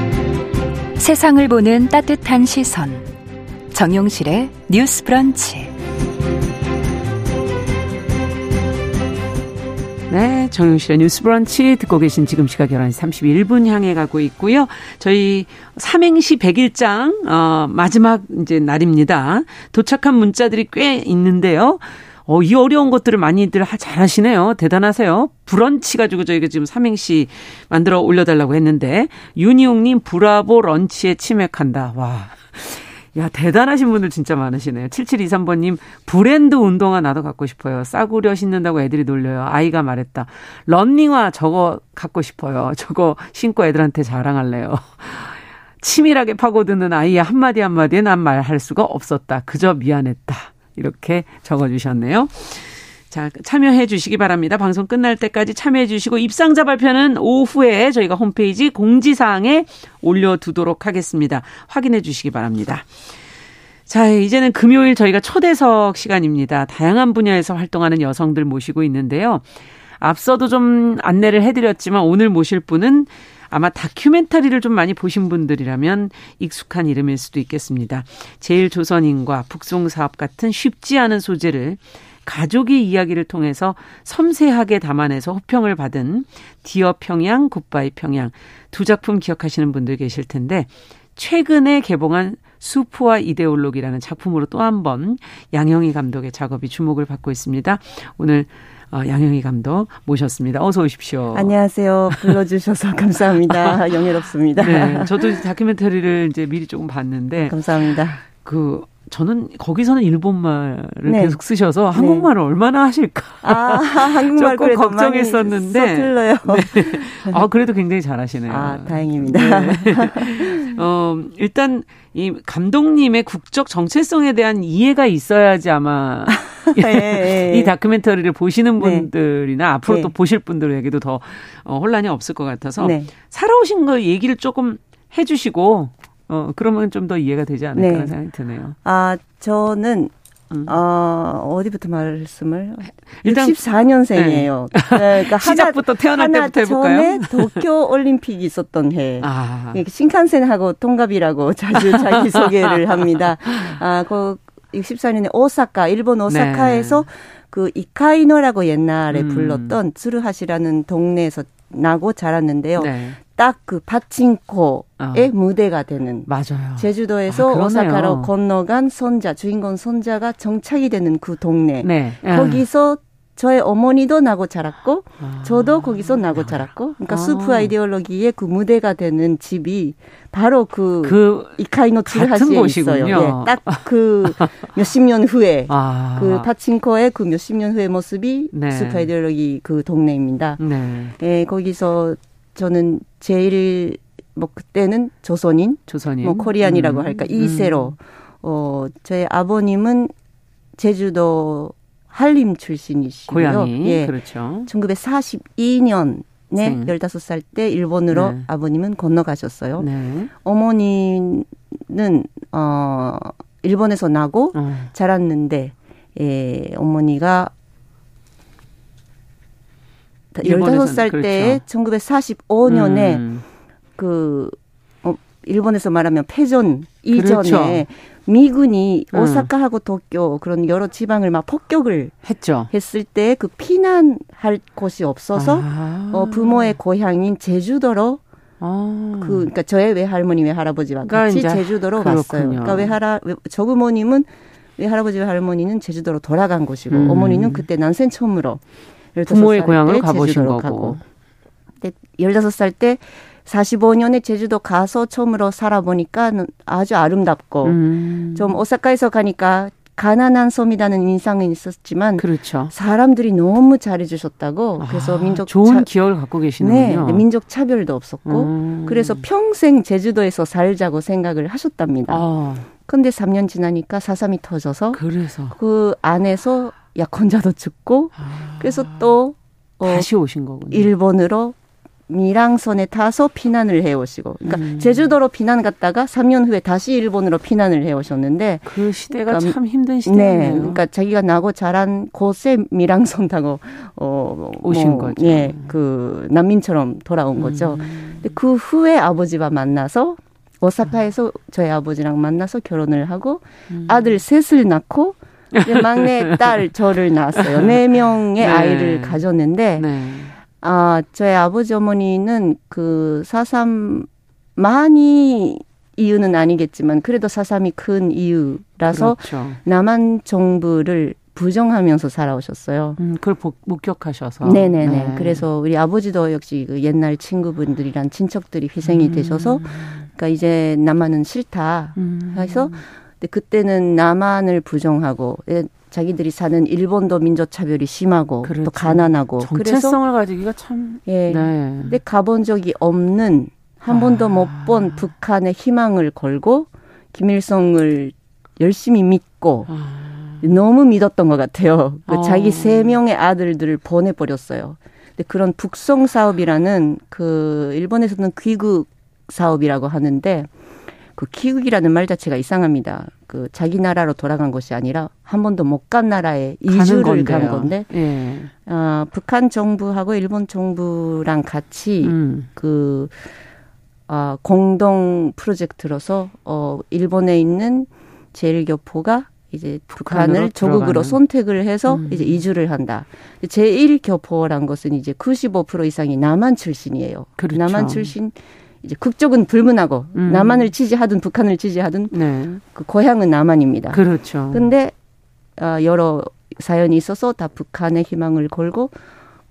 세상을 보는 따뜻한 시선. 정용실의 뉴스 브런치. 네, 정용실의 뉴스 브런치 듣고 계신 지금 시각 11시 31분 향해 가고 있고요. 저희 삼행시 100일장 어 마지막 이제 날입니다. 도착한 문자들이 꽤 있는데요. 어, 이 어려운 것들을 많이들 잘 하시네요. 대단하세요. 브런치 가지고 저희가 지금 삼행시 만들어 올려달라고 했는데, 윤희용님, 브라보 런치에 치맥한다. 와. 야, 대단하신 분들 진짜 많으시네요. 7723번님, 브랜드 운동화 나도 갖고 싶어요. 싸구려 신는다고 애들이 놀려요. 아이가 말했다. 런닝화 저거 갖고 싶어요. 저거 신고 애들한테 자랑할래요. 치밀하게 파고드는 아이의 한마디 한마디에 난 말할 수가 없었다. 그저 미안했다. 이렇게 적어주셨네요. 자, 참여해 주시기 바랍니다. 방송 끝날 때까지 참여해 주시고 입상자 발표는 오후에 저희가 홈페이지 공지사항에 올려두도록 하겠습니다. 확인해 주시기 바랍니다. 자, 이제는 금요일 저희가 초대석 시간입니다. 다양한 분야에서 활동하는 여성들 모시고 있는데요. 앞서도 좀 안내를 해드렸지만 오늘 모실 분은 아마 다큐멘터리를 좀 많이 보신 분들이라면 익숙한 이름일 수도 있겠습니다. 제일 조선인과 북송 사업 같은 쉽지 않은 소재를 가족의 이야기를 통해서 섬세하게 담아내서 호평을 받은 디어 평양, 굿바이 평양 두 작품 기억하시는 분들 계실 텐데 최근에 개봉한 수프와 이데올로기라는 작품으로 또 한 번 양영희 감독의 작업이 주목을 받고 있습니다. 오늘 어, 양영희 감독 모셨습니다. 어서 오십시오. 안녕하세요. 불러주셔서 감사합니다. 영예롭습니다. 네, 저도 다큐멘터리를 이제 미리 조금 봤는데 감사합니다. 그 저는 거기서는 일본말을 네. 계속 쓰셔서 한국말을 네. 얼마나 하실까 아, 한국말 조금 걱정했었는데 서툴러요. 네. 아 그래도 굉장히 잘하시네요. 아 다행입니다. 네. 어 일단 이 감독님의 국적 정체성에 대한 이해가 있어야지 아마 네. 이 다큐멘터리를 보시는 네. 분들이나 앞으로 또 보실 분들에게도 더 어, 혼란이 없을 것 같아서 살아오신 거 얘기를 조금 해주시고 어, 그러면 좀 더 이해가 되지 않을까 네. 생각이 드네요. 아, 저는 음. 어, 어디부터 말씀을? 일단 64년생이에요. 네. 그러니까 시작부터 태어날 하나 때부터 해볼까요? 전에 도쿄 올림픽이 있었던 해. 아. 신칸센하고 동갑이라고 자주 자기 소개를 합니다. 아, 그 64년에 오사카, 일본 오사카에서 네. 그 이카이노라고 옛날에 음. 불렀던 츠루하시라는 동네에서 나고 자랐는데요. 네. 딱그 파친코의 어. 무대가 되는 맞아요. 제주도에서 아, 오사카로 건너간 손자 주인공 손자가 정착이 되는 그 동네 네. 거기서 저의 어머니도 나고 자랐고 아. 저도 거기서 나고 자랐고 그러니까 아. 수프 아이디올로기의 그 무대가 되는 집이 바로 그, 그 이카이노 츠르하시에 있어요. 예, 딱그 몇십 년 후에 아. 그 파친코의 그 몇십 년 후의 모습이 네. 수프 아이디올로기 그 동네입니다. 네. 예, 거기서 저는 제일 뭐 그때는 조선인, 조선인, 뭐 코리안이라고 음. 할까 이세로 음. 어 저의 아버님은 제주도 한림 출신이시고요. 고향이 예. 그렇죠. 1942년에 생. 15살 때 일본으로 네. 아버님은 건너가셨어요. 네. 어머니는 어 일본에서 나고 어. 자랐는데 예, 어머니가 15살 그렇죠. 때 1945년에 음. 그 어, 일본에서 말하면 패전 이전에 그렇죠. 미군이 음. 오사카하고 도쿄 그런 여러 지방을 막 폭격을 했죠. 했을 때 그 피난할 곳이 없어서 아. 어, 부모의 고향인 제주도로 아. 그 그러니까 저의 외할머니 외할아버지와 같이 제주도로 그렇군요. 갔어요. 그러니까 외할아 저부모님은 외할아버지 외할머니는 제주도로 돌아간 곳이고 음. 어머니는 그때 난생 처음으로 부모의 고향을 가보신 거고. 가고. 15살 때 45년에 제주도 가서 처음으로 살아보니까 아주 아름답고 음. 좀 오사카에서 가니까 가난한 섬이라는 인상은 있었지만 그렇죠. 사람들이 너무 잘해주셨다고 그래서 아, 민족 좋은 차... 기억을 갖고 계시는군요. 네, 민족 차별도 없었고 음. 그래서 평생 제주도에서 살자고 생각을 하셨답니다. 아. 근데 3년 지나니까 사삼이 터져서 그래서 그 안에서 약혼자도 죽고 아. 그래서 또 어, 다시 오신 거군요. 일본으로 미랑선에 타서 피난을 해오시고, 그러니까 음. 제주도로 피난 갔다가 3년 후에 다시 일본으로 피난을 해오셨는데 그 시대가 그러니까, 참 힘든 시대네요. 네, 그러니까 자기가 나고 자란 곳에 미랑선 타고 어 오신 뭐, 거죠. 예, 그 난민처럼 돌아온 음. 거죠. 근데 그 후에 아버지와 만나서 오사카에서 저희 아버지랑 만나서 결혼을 하고 음. 아들 셋을 낳고 막내 딸 저를 낳았어요. 네 명의 네. 아이를 가졌는데. 네. 아, 저희 아버지 어머니는 그 사삼 많이 이유는 아니겠지만 그래도 사삼이 큰 이유라서 그렇죠. 남한 정부를 부정하면서 살아오셨어요. 음, 그걸 복, 목격하셔서. 네네네. 네. 그래서 우리 아버지도 역시 그 옛날 친구분들이란 친척들이 희생이 음. 되셔서, 그러니까 이제 남한은 싫다 음. 해서, 근데 그때는 남한을 부정하고 예, 자기들이 사는 일본도 민족 차별이 심하고 그렇죠. 또 가난하고 정체성을 가지기가 참 예. 네. 근데 가본 적이 없는 한 아. 번도 못 본 북한의 희망을 걸고 김일성을 열심히 믿고 아. 너무 믿었던 것 같아요. 그 어. 자기 세 명의 아들들을 보내버렸어요. 근데 그런 북송 사업이라는 그 일본에서는 귀국 사업이라고 하는데 그 귀국이라는 말 자체가 이상합니다. 그 자기 나라로 돌아간 것이 아니라 한 번도 못 간 나라에 이주를 간 건데 예. 어, 북한 정부하고 일본 정부랑 같이 음. 그 어, 공동 프로젝트로서 어, 일본에 있는 제일교포가 이제 북한을 조국으로 선택을 해서 음. 이제 이주를 한다. 제일교포란 것은 이제 95% 이상이 남한 출신이에요. 그렇죠. 남한 출신 이제 극적은 불문하고 음. 남한을 지지하든 북한을 지지하든 네. 그 고향은 남한입니다. 그렇죠. 근데 어, 여러 사연이 있어서 다 북한의 희망을 걸고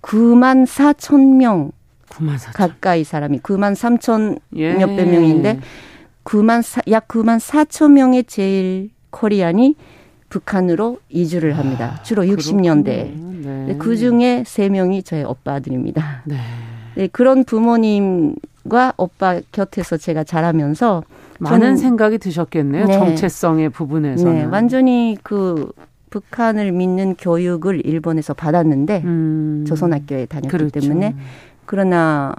9만 4천 명 9만 4천. 가까이 사람이 9만 3천 예. 몇백 명인데 9만 사, 약 9만 4천 명의 제일 코리안이 북한으로 이주를 합니다. 아, 주로 60년대. 네. 그 중에 3명이 저의 오빠들입니다. 네. 네, 그런 부모님 과 오빠 곁에서 제가 자라면서 많은 생각이 드셨겠네요. 네. 정체성의 부분에서는. 네, 완전히 그 북한을 믿는 교육을 일본에서 받았는데 음. 조선학교에 다녔기 그렇죠. 때문에 그러나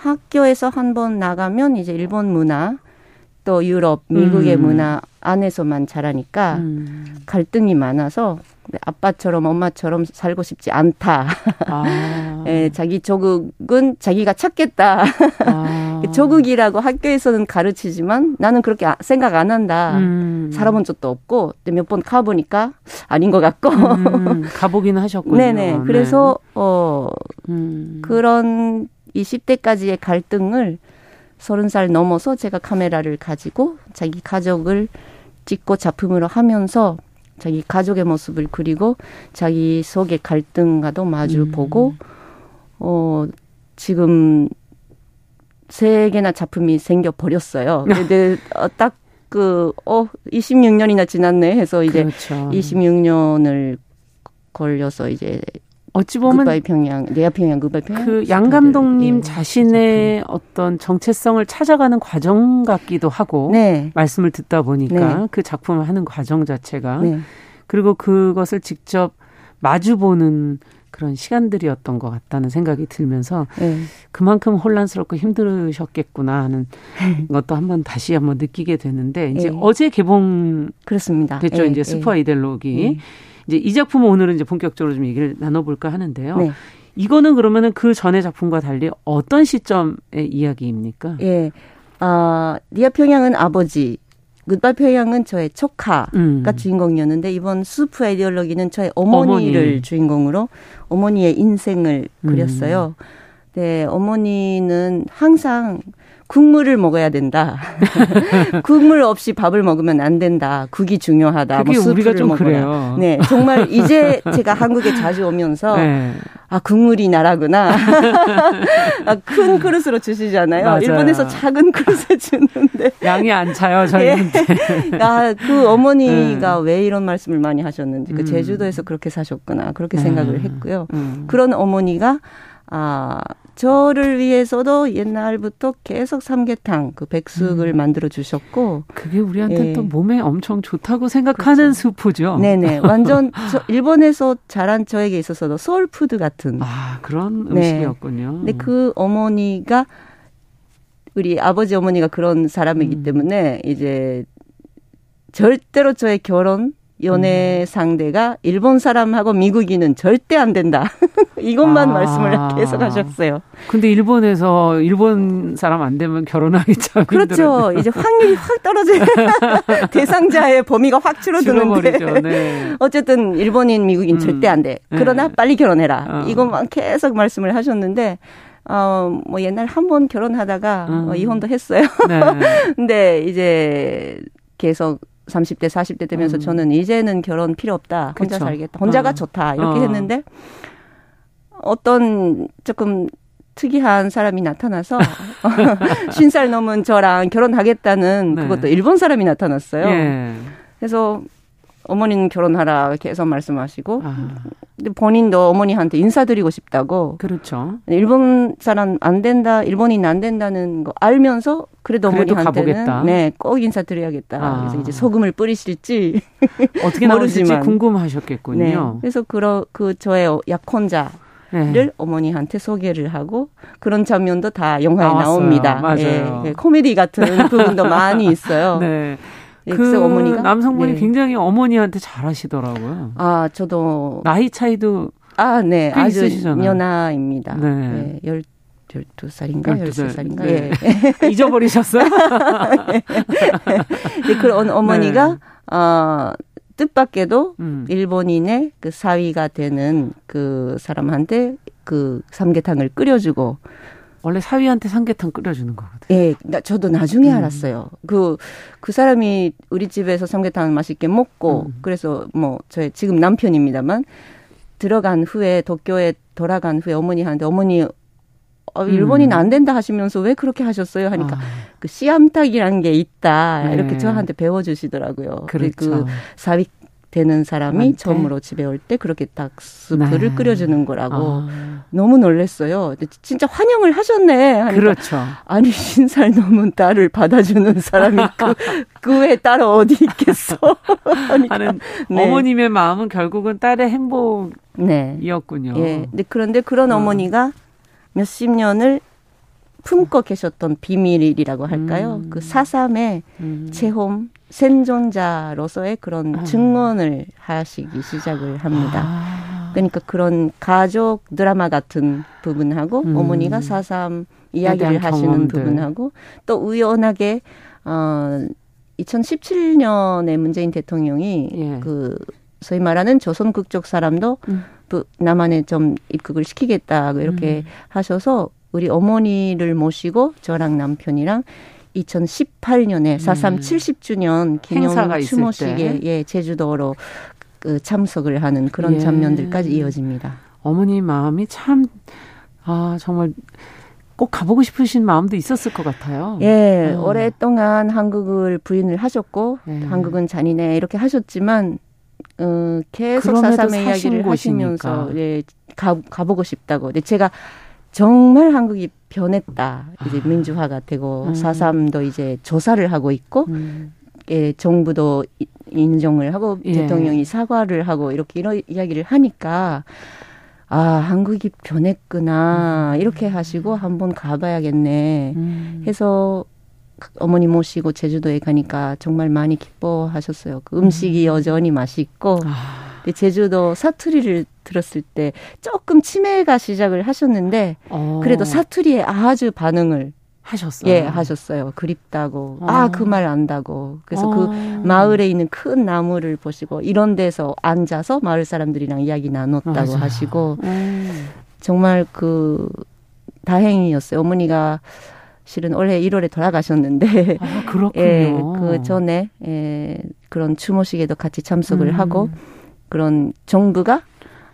학교에서 한 번 나가면 이제 일본 문화 또 유럽, 미국의 음. 문화 안에서만 자라니까 음. 갈등이 많아서 아빠처럼 엄마처럼 살고 싶지 않다. 아. 예, 자기 조국은 자기가 찾겠다. 아. 조국이라고 학교에서는 가르치지만 나는 그렇게 아, 생각 안 한다. 음. 살아본 적도 없고 몇 번 가보니까 아닌 것 같고. 음. 가보기는 하셨군요. 네네. 그래서 네. 어 음. 그런 20대까지의 갈등을 서른 살 넘어서 제가 카메라를 가지고 자기 가족을 찍고 작품으로 하면서 자기 가족의 모습을 그리고 자기 속의 갈등과도 마주 음. 보고 어 지금 세 개나 작품이 생겨 버렸어요. 근데 어, 딱그 어 26년이나 지났네 해서 이제 그렇죠. 26년을 걸려서 이제 어찌 보면 굿바이 평양, 내야 평양, 굿바이 평양. 그 양 감독님 예, 자신의 작품. 어떤 정체성을 찾아가는 과정 같기도 하고 네. 말씀을 듣다 보니까 네. 그 작품을 하는 과정 자체가 네. 그리고 그것을 직접 마주 보는 그런 시간들이었던 것 같다는 생각이 들면서 네. 그만큼 혼란스럽고 힘들으셨겠구나 하는 것도 한번 다시 한번 느끼게 되는데 이제 네. 어제 개봉 그렇습니다. 됐죠. 네. 이제 스포 아이델로기. 이제 이 작품은 오늘은 이제 본격적으로 좀 얘기를 나눠볼까 하는데요. 네. 이거는 그러면은 그 전의 작품과 달리 어떤 시점의 이야기입니까? 예. 아, 리아 평양은 아버지, 굿바이 평양은 저의 조카가 음. 주인공이었는데 이번 수프 아이디올로기는 저의 어머니를 어머니. 주인공으로 어머니의 인생을 음. 그렸어요. 음. 네, 어머니는 항상 국물을 먹어야 된다. 국물 없이 밥을 먹으면 안 된다. 국이 중요하다. 그게 뭐 우리가 좀 먹어라. 그래요. 네, 정말 이제 제가 한국에 자주 오면서 네. 아 국물이 나라구나. 아, 큰 그릇으로 주시잖아요. 맞아요. 일본에서 작은 그릇에 주는데 양이 안 차요 저희한테. 네. 아그 어머니가 네. 왜 이런 말씀을 많이 하셨는지 그 음. 제주도에서 그렇게 사셨구나 그렇게 생각을 음. 했고요. 음. 그런 어머니가 아 저를 위해서도 옛날부터 계속 삼계탕 그 백숙을 음. 만들어 주셨고 그게 우리한테 예. 또 몸에 엄청 좋다고 생각하는 그렇죠. 수프죠. 네네 완전 저 일본에서 자란 저에게 있어서도 soul food 같은 아 그런 네. 음식이었군요. 근데 그 어머니가 우리 아버지 어머니가 그런 사람이기 음. 때문에 이제 절대로 저의 결혼 연애 음. 상대가 일본 사람하고 미국인은 절대 안 된다. 이것만 아. 말씀을 계속 하셨어요. 근데 일본에서 일본 사람 안 되면 결혼하기 참 그렇죠. 힘들어요. 이제 확률이 확 떨어져요. 대상자의 범위가 확 줄어드는데. 네. 어쨌든 일본인 미국인 음. 절대 안 돼. 그러나 네. 빨리 결혼해라. 어. 이것만 계속 말씀을 하셨는데 어, 뭐 옛날 한 번 결혼하다가 음. 어, 이혼도 했어요. 네. 근데 이제 계속 30대, 40대 되면서 음. 저는 이제는 결혼 필요 없다. 혼자 그쵸. 살겠다. 혼자가 어. 좋다. 이렇게 어. 했는데 어떤 조금 특이한 사람이 나타나서 50살 넘은 저랑 결혼하겠다는 네. 그것도 일본 사람이 나타났어요. 예. 그래서 어머니는 결혼하라 계속 말씀하시고 아. 근데 본인도 어머니한테 인사드리고 싶다고 그렇죠. 일본 사람 안 된다, 일본인 안 된다는 거 알면서 그래도 어머니한테는 네꼭 인사드려야겠다. 아. 그래서 이제 소금을 뿌리실지 어떻게 나오실지 궁금하셨겠군요. 네. 그래서 그러 그 저의 약혼자 를 네. 어머니한테 소개를 하고 그런 장면도 다 영화에 나왔어요. 나옵니다. 맞아요. 네. 코미디 같은 부분도 많이 있어요. 네. 네, 그 어머니가 남성분이 네. 굉장히 어머니한테 잘하시더라고요. 아 저도 나이 차이도 아 네 아주. 연하입니다. 네, 네 열. 12살인가 13살인가 네. 예. 잊어버리셨어요? 네. 네. 그런 어머니가 네. 어 뜻밖에도 음. 일본인의 그 사위가 되는 그 사람한테 그 삼계탕을 끓여주고 원래 사위한테 삼계탕 끓여주는 거거든요. 예, 저도 나중에 음. 알았어요. 그, 그 사람이 우리 집에서 삼계탕 맛있게 먹고, 음. 그래서 뭐, 저의 지금 남편입니다만, 들어간 후에, 도쿄에 돌아간 후에 어머니한테, 어머니, 어, 일본인 음. 안 된다 하시면서 왜 그렇게 하셨어요? 하니까, 아. 그 씨암탉이라는 게 있다. 네. 이렇게 저한테 배워주시더라고요. 그 그렇죠. 그 사위 되는 사람이 처음으로 집에 올 때 그렇게 딱 스프를 네. 끓여주는 거라고 아. 너무 놀랬어요. 진짜 환영을 하셨네. 그렇죠. 아니 신살 넘은 딸을 받아주는 사람이 그, 그 외에 딸 어디 있겠어? 하는 네. 어머님의 마음은 결국은 딸의 행복이었군요. 네. 예. 근데 그런데 그런 어. 어머니가 몇십 년을 품고 계셨던 비밀이라고 할까요? 음. 그 사삼의 음. 체험 생존자로서의 그런 아. 증언을 하시기 시작을 합니다. 아. 그러니까 그런 가족 드라마 같은 부분하고 음. 어머니가 사삼 이야기를 하시는 경험들. 부분하고 또 우연하게 어 2017년에 문재인 대통령이 예. 그 소위 말하는 조선 극적 사람도 음. 남한에 좀 입국을 시키겠다 이렇게 음. 하셔서 우리 어머니를 모시고 저랑 남편이랑 2018년에 4.3 음. 70주년 기념 추모식에 예, 제주도로 그 참석을 하는 그런 예. 장면들까지 이어집니다. 어머니 마음이 참, 아, 정말 꼭 가보고 싶으신 마음도 있었을 것 같아요. 예, 어. 오랫동안 한국을 부인을 하셨고, 예. 한국은 잔인해, 이렇게 하셨지만, 어, 계속 사삼의 이야기를 하시면서, 예, 가, 가보고 싶다고. 근데 제가 정말 한국이 변했다. 이제 아. 민주화가 되고 음. 사삼도 이제 조사를 하고 있고 음. 예, 정부도 인정을 하고 예. 대통령이 사과를 하고 이렇게 이런 이야기를 하니까 아 한국이 변했구나 음. 이렇게 하시고 한번 가봐야겠네 음. 해서 어머니 모시고 제주도에 가니까 정말 많이 기뻐하셨어요. 그 음식이 음. 여전히 맛있고. 아. 제주도 사투리를 들었을 때 조금 치매가 시작을 하셨는데 어. 그래도 사투리에 아주 반응을 하셨어요. 예, 하셨어요. 그립다고. 어. 아, 그 말 안다고. 그래서 그 어. 그 마을에 있는 큰 나무를 보시고 이런 데서 앉아서 마을 사람들이랑 이야기 나눴다고 맞아. 하시고 음. 정말 그 다행이었어요. 어머니가 실은 올해 1월에 돌아가셨는데 아, 그렇군요. 예, 그 전에 예, 그런 추모식에도 같이 참석을 음. 하고 그런 정부가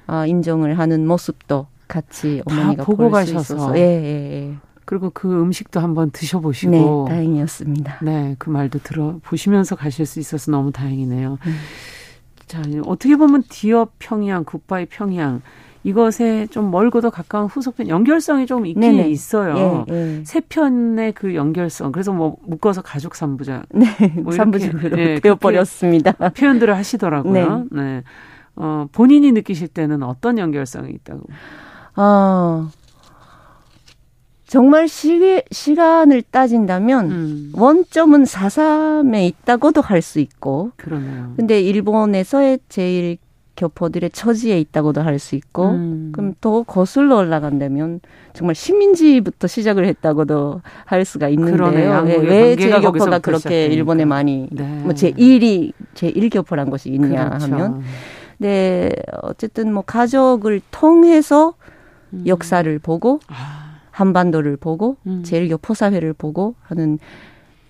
어, 인정을 하는 모습도 같이 어머니가 보고 가셔서 예, 예, 예. 그리고 그 음식도 한번 드셔보시고 네, 다행이었습니다. 네, 그 말도 들어 보시면서 가실 수 있어서 너무 다행이네요. 음. 자, 어떻게 보면 디어 평양, 굿바이 평양 이것에 좀 멀고도 가까운 후속편 연결성이 좀 있긴 네네. 있어요. 예, 예. 세 편의 그 연결성. 그래서 뭐 묶어서 가족 삼부작. 네. 뭐 삼부작으로 예, 되어버렸습니다. 표현들을 하시더라고요. 네. 네. 어, 본인이 느끼실 때는 어떤 연결성이 있다고? 어, 정말 시, 시간을 따진다면 음. 원점은 사삼에 있다고도 할 수 있고. 그러네요. 근데 일본에서의 제일 교포들의 처지에 있다고도 할 수 있고 음. 그럼 더 거슬러 올라간다면 정말 시민지부터 시작을 했다고도 할 수가 있는데요. 예, 왜 제일교포가 그렇게 일본에 많이 네. 뭐 제1이 제1교포란 것이 있냐 그렇죠. 하면 네 어쨌든 뭐 가족을 통해서 음. 역사를 보고 아. 한반도를 보고 음. 제일교포 사회를 보고 하는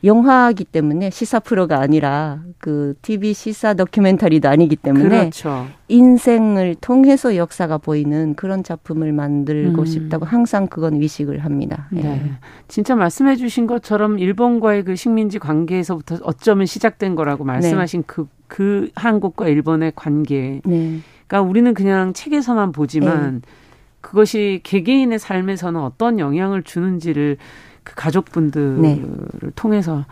영화이기 때문에 시사 프로가 아니라 그 TV 시사 다큐멘터리도 아니기 때문에 그렇죠. 인생을 통해서 역사가 보이는 그런 작품을 만들고 음. 싶다고 항상 그건 위식을 합니다. 네. 네. 진짜 말씀해 주신 것처럼 일본과의 그 식민지 관계에서부터 어쩌면 시작된 거라고 말씀하신 네. 그, 그 한국과 일본의 관계. 네. 그러니까 우리는 그냥 책에서만 보지만 네. 그것이 개개인의 삶에서는 어떤 영향을 주는지를 그 가족분들을 네. 통해서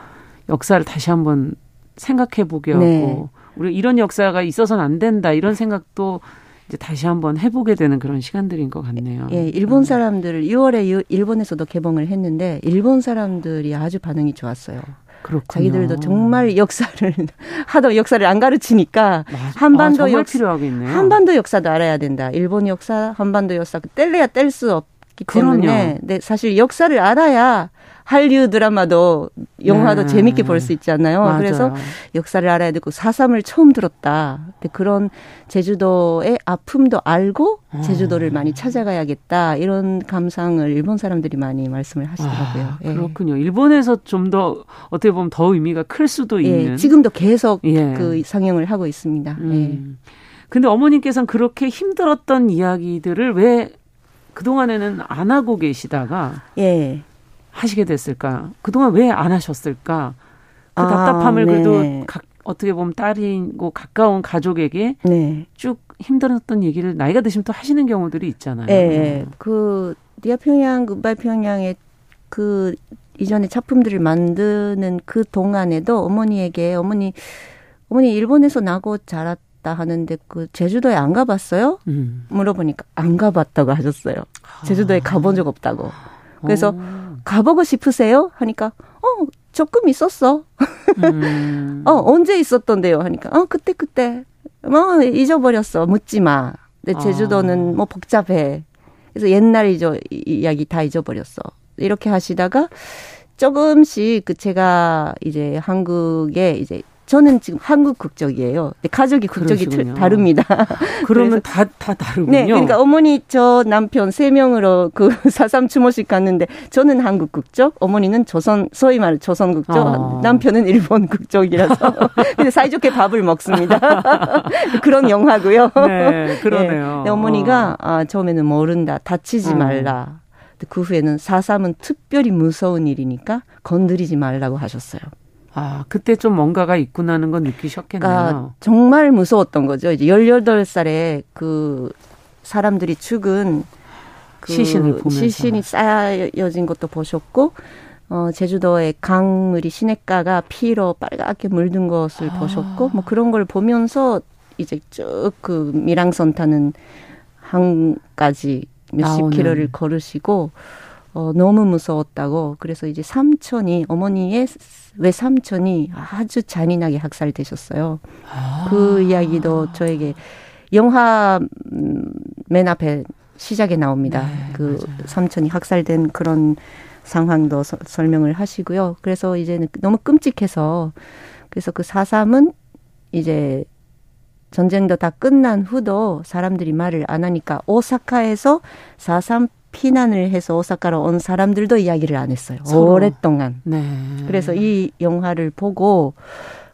역사를 다시 한번 생각해 보게 하고 네. 우리 이런 역사가 있어서는 안 된다 이런 생각도 이제 다시 한번 해보게 되는 그런 시간들인 것 같네요. 예, 일본 음. 사람들 6월에 일본에서도 개봉을 했는데 일본 사람들이 아주 반응이 좋았어요. 그렇군요. 자기들도 정말 역사를 하도 역사를 안 가르치니까 맞아. 한반도 아, 역사 한반도 역사도 알아야 된다. 일본 역사, 한반도 역사 뗄래야 뗄 수 없 기 때문에 네, 사실 역사를 알아야 한류 드라마도 영화도 네. 재밌게 볼 수 있잖아요. 맞아요. 그래서 역사를 알아야 되고 사삼을 처음 들었다. 그런 제주도의 아픔도 알고 아. 제주도를 많이 찾아가야겠다. 이런 감상을 일본 사람들이 많이 말씀을 하시더라고요. 아, 예. 그렇군요. 일본에서 좀 더 어떻게 보면 더 의미가 클 수도 예, 있는. 지금도 계속 예. 그 상영을 하고 있습니다. 음. 예. 근데 어머님께서는 그렇게 힘들었던 이야기들을 왜 그동안에는 안 하고 계시다가 예. 하시게 됐을까? 그동안 왜 안 하셨을까? 그 아, 답답함을 네. 그래도 가, 어떻게 보면 딸이고 가까운 가족에게 네. 쭉 힘들었던 얘기를 나이가 드시면 또 하시는 경우들이 있잖아요. 네. 그 니아 평양, 굿바이 평양의 그 이전에 작품들을 만드는 그 동안에도 어머니에게 어머니 어머니 일본에서 나고 자랐 다 하는데 그 제주도에 안 가봤어요? 음. 물어보니까 안 가봤다고 하셨어요. 제주도에 가본 적 없다고. 그래서 오. 가보고 싶으세요? 하니까 어 조금 있었어. 음. 어 언제 있었던데요? 하니까 어 그때 그때 뭐 잊어버렸어. 묻지 마. 근데 제주도는 아. 뭐 복잡해. 그래서 옛날 잊어 이야기 다 잊어버렸어. 이렇게 하시다가 조금씩 그 제가 이제 한국에 이제 저는 지금 한국 국적이에요. 가족이 국적이 틀, 다릅니다. 그러면 다, 다 다르군요. 네. 그러니까 어머니 저 남편 세 명으로 그 사삼 추모식 갔는데 저는 한국 국적, 어머니는 조선, 소위 말 조선 국적, 아. 남편은 일본 국적이라서. 근데 사이좋게 밥을 먹습니다. 그런 영화고요. 네, 그러네요. 네. 어머니가 아, 처음에는 모른다. 다치지 음. 말라. 그 후에는 사삼은 특별히 무서운 일이니까 건드리지 말라고 하셨어요. 아, 그때 좀 뭔가가 있구나는 건 느끼셨겠네요. 그러니까 정말 무서웠던 거죠. 이제 18살에 그 사람들이 죽은 그 시신을 보면서. 시신이 쌓여진 것도 보셨고, 어, 제주도의 강물이 시냇가가 피로 빨갛게 물든 것을 아. 보셨고, 뭐 그런 걸 보면서 이제 쭉그 미랑선 타는 항까지 몇십 킬로를 걸으시고, 어, 너무 무서웠다고. 그래서 이제 삼촌이, 어머니의 외삼촌이 아주 잔인하게 학살되셨어요. 아. 그 이야기도 저에게 영화 음, 맨 앞에 시작에 나옵니다. 네, 그 맞아요. 삼촌이 학살된 그런 상황도 서, 설명을 하시고요. 그래서 이제는 너무 끔찍해서 그래서 그 사삼은 이제 전쟁도 다 끝난 후도 사람들이 말을 안 하니까 오사카에서 사삼 피난을 해서 오사카로 온 사람들도 이야기를 안 했어요. 서로. 오랫동안. 네. 그래서 이 영화를 보고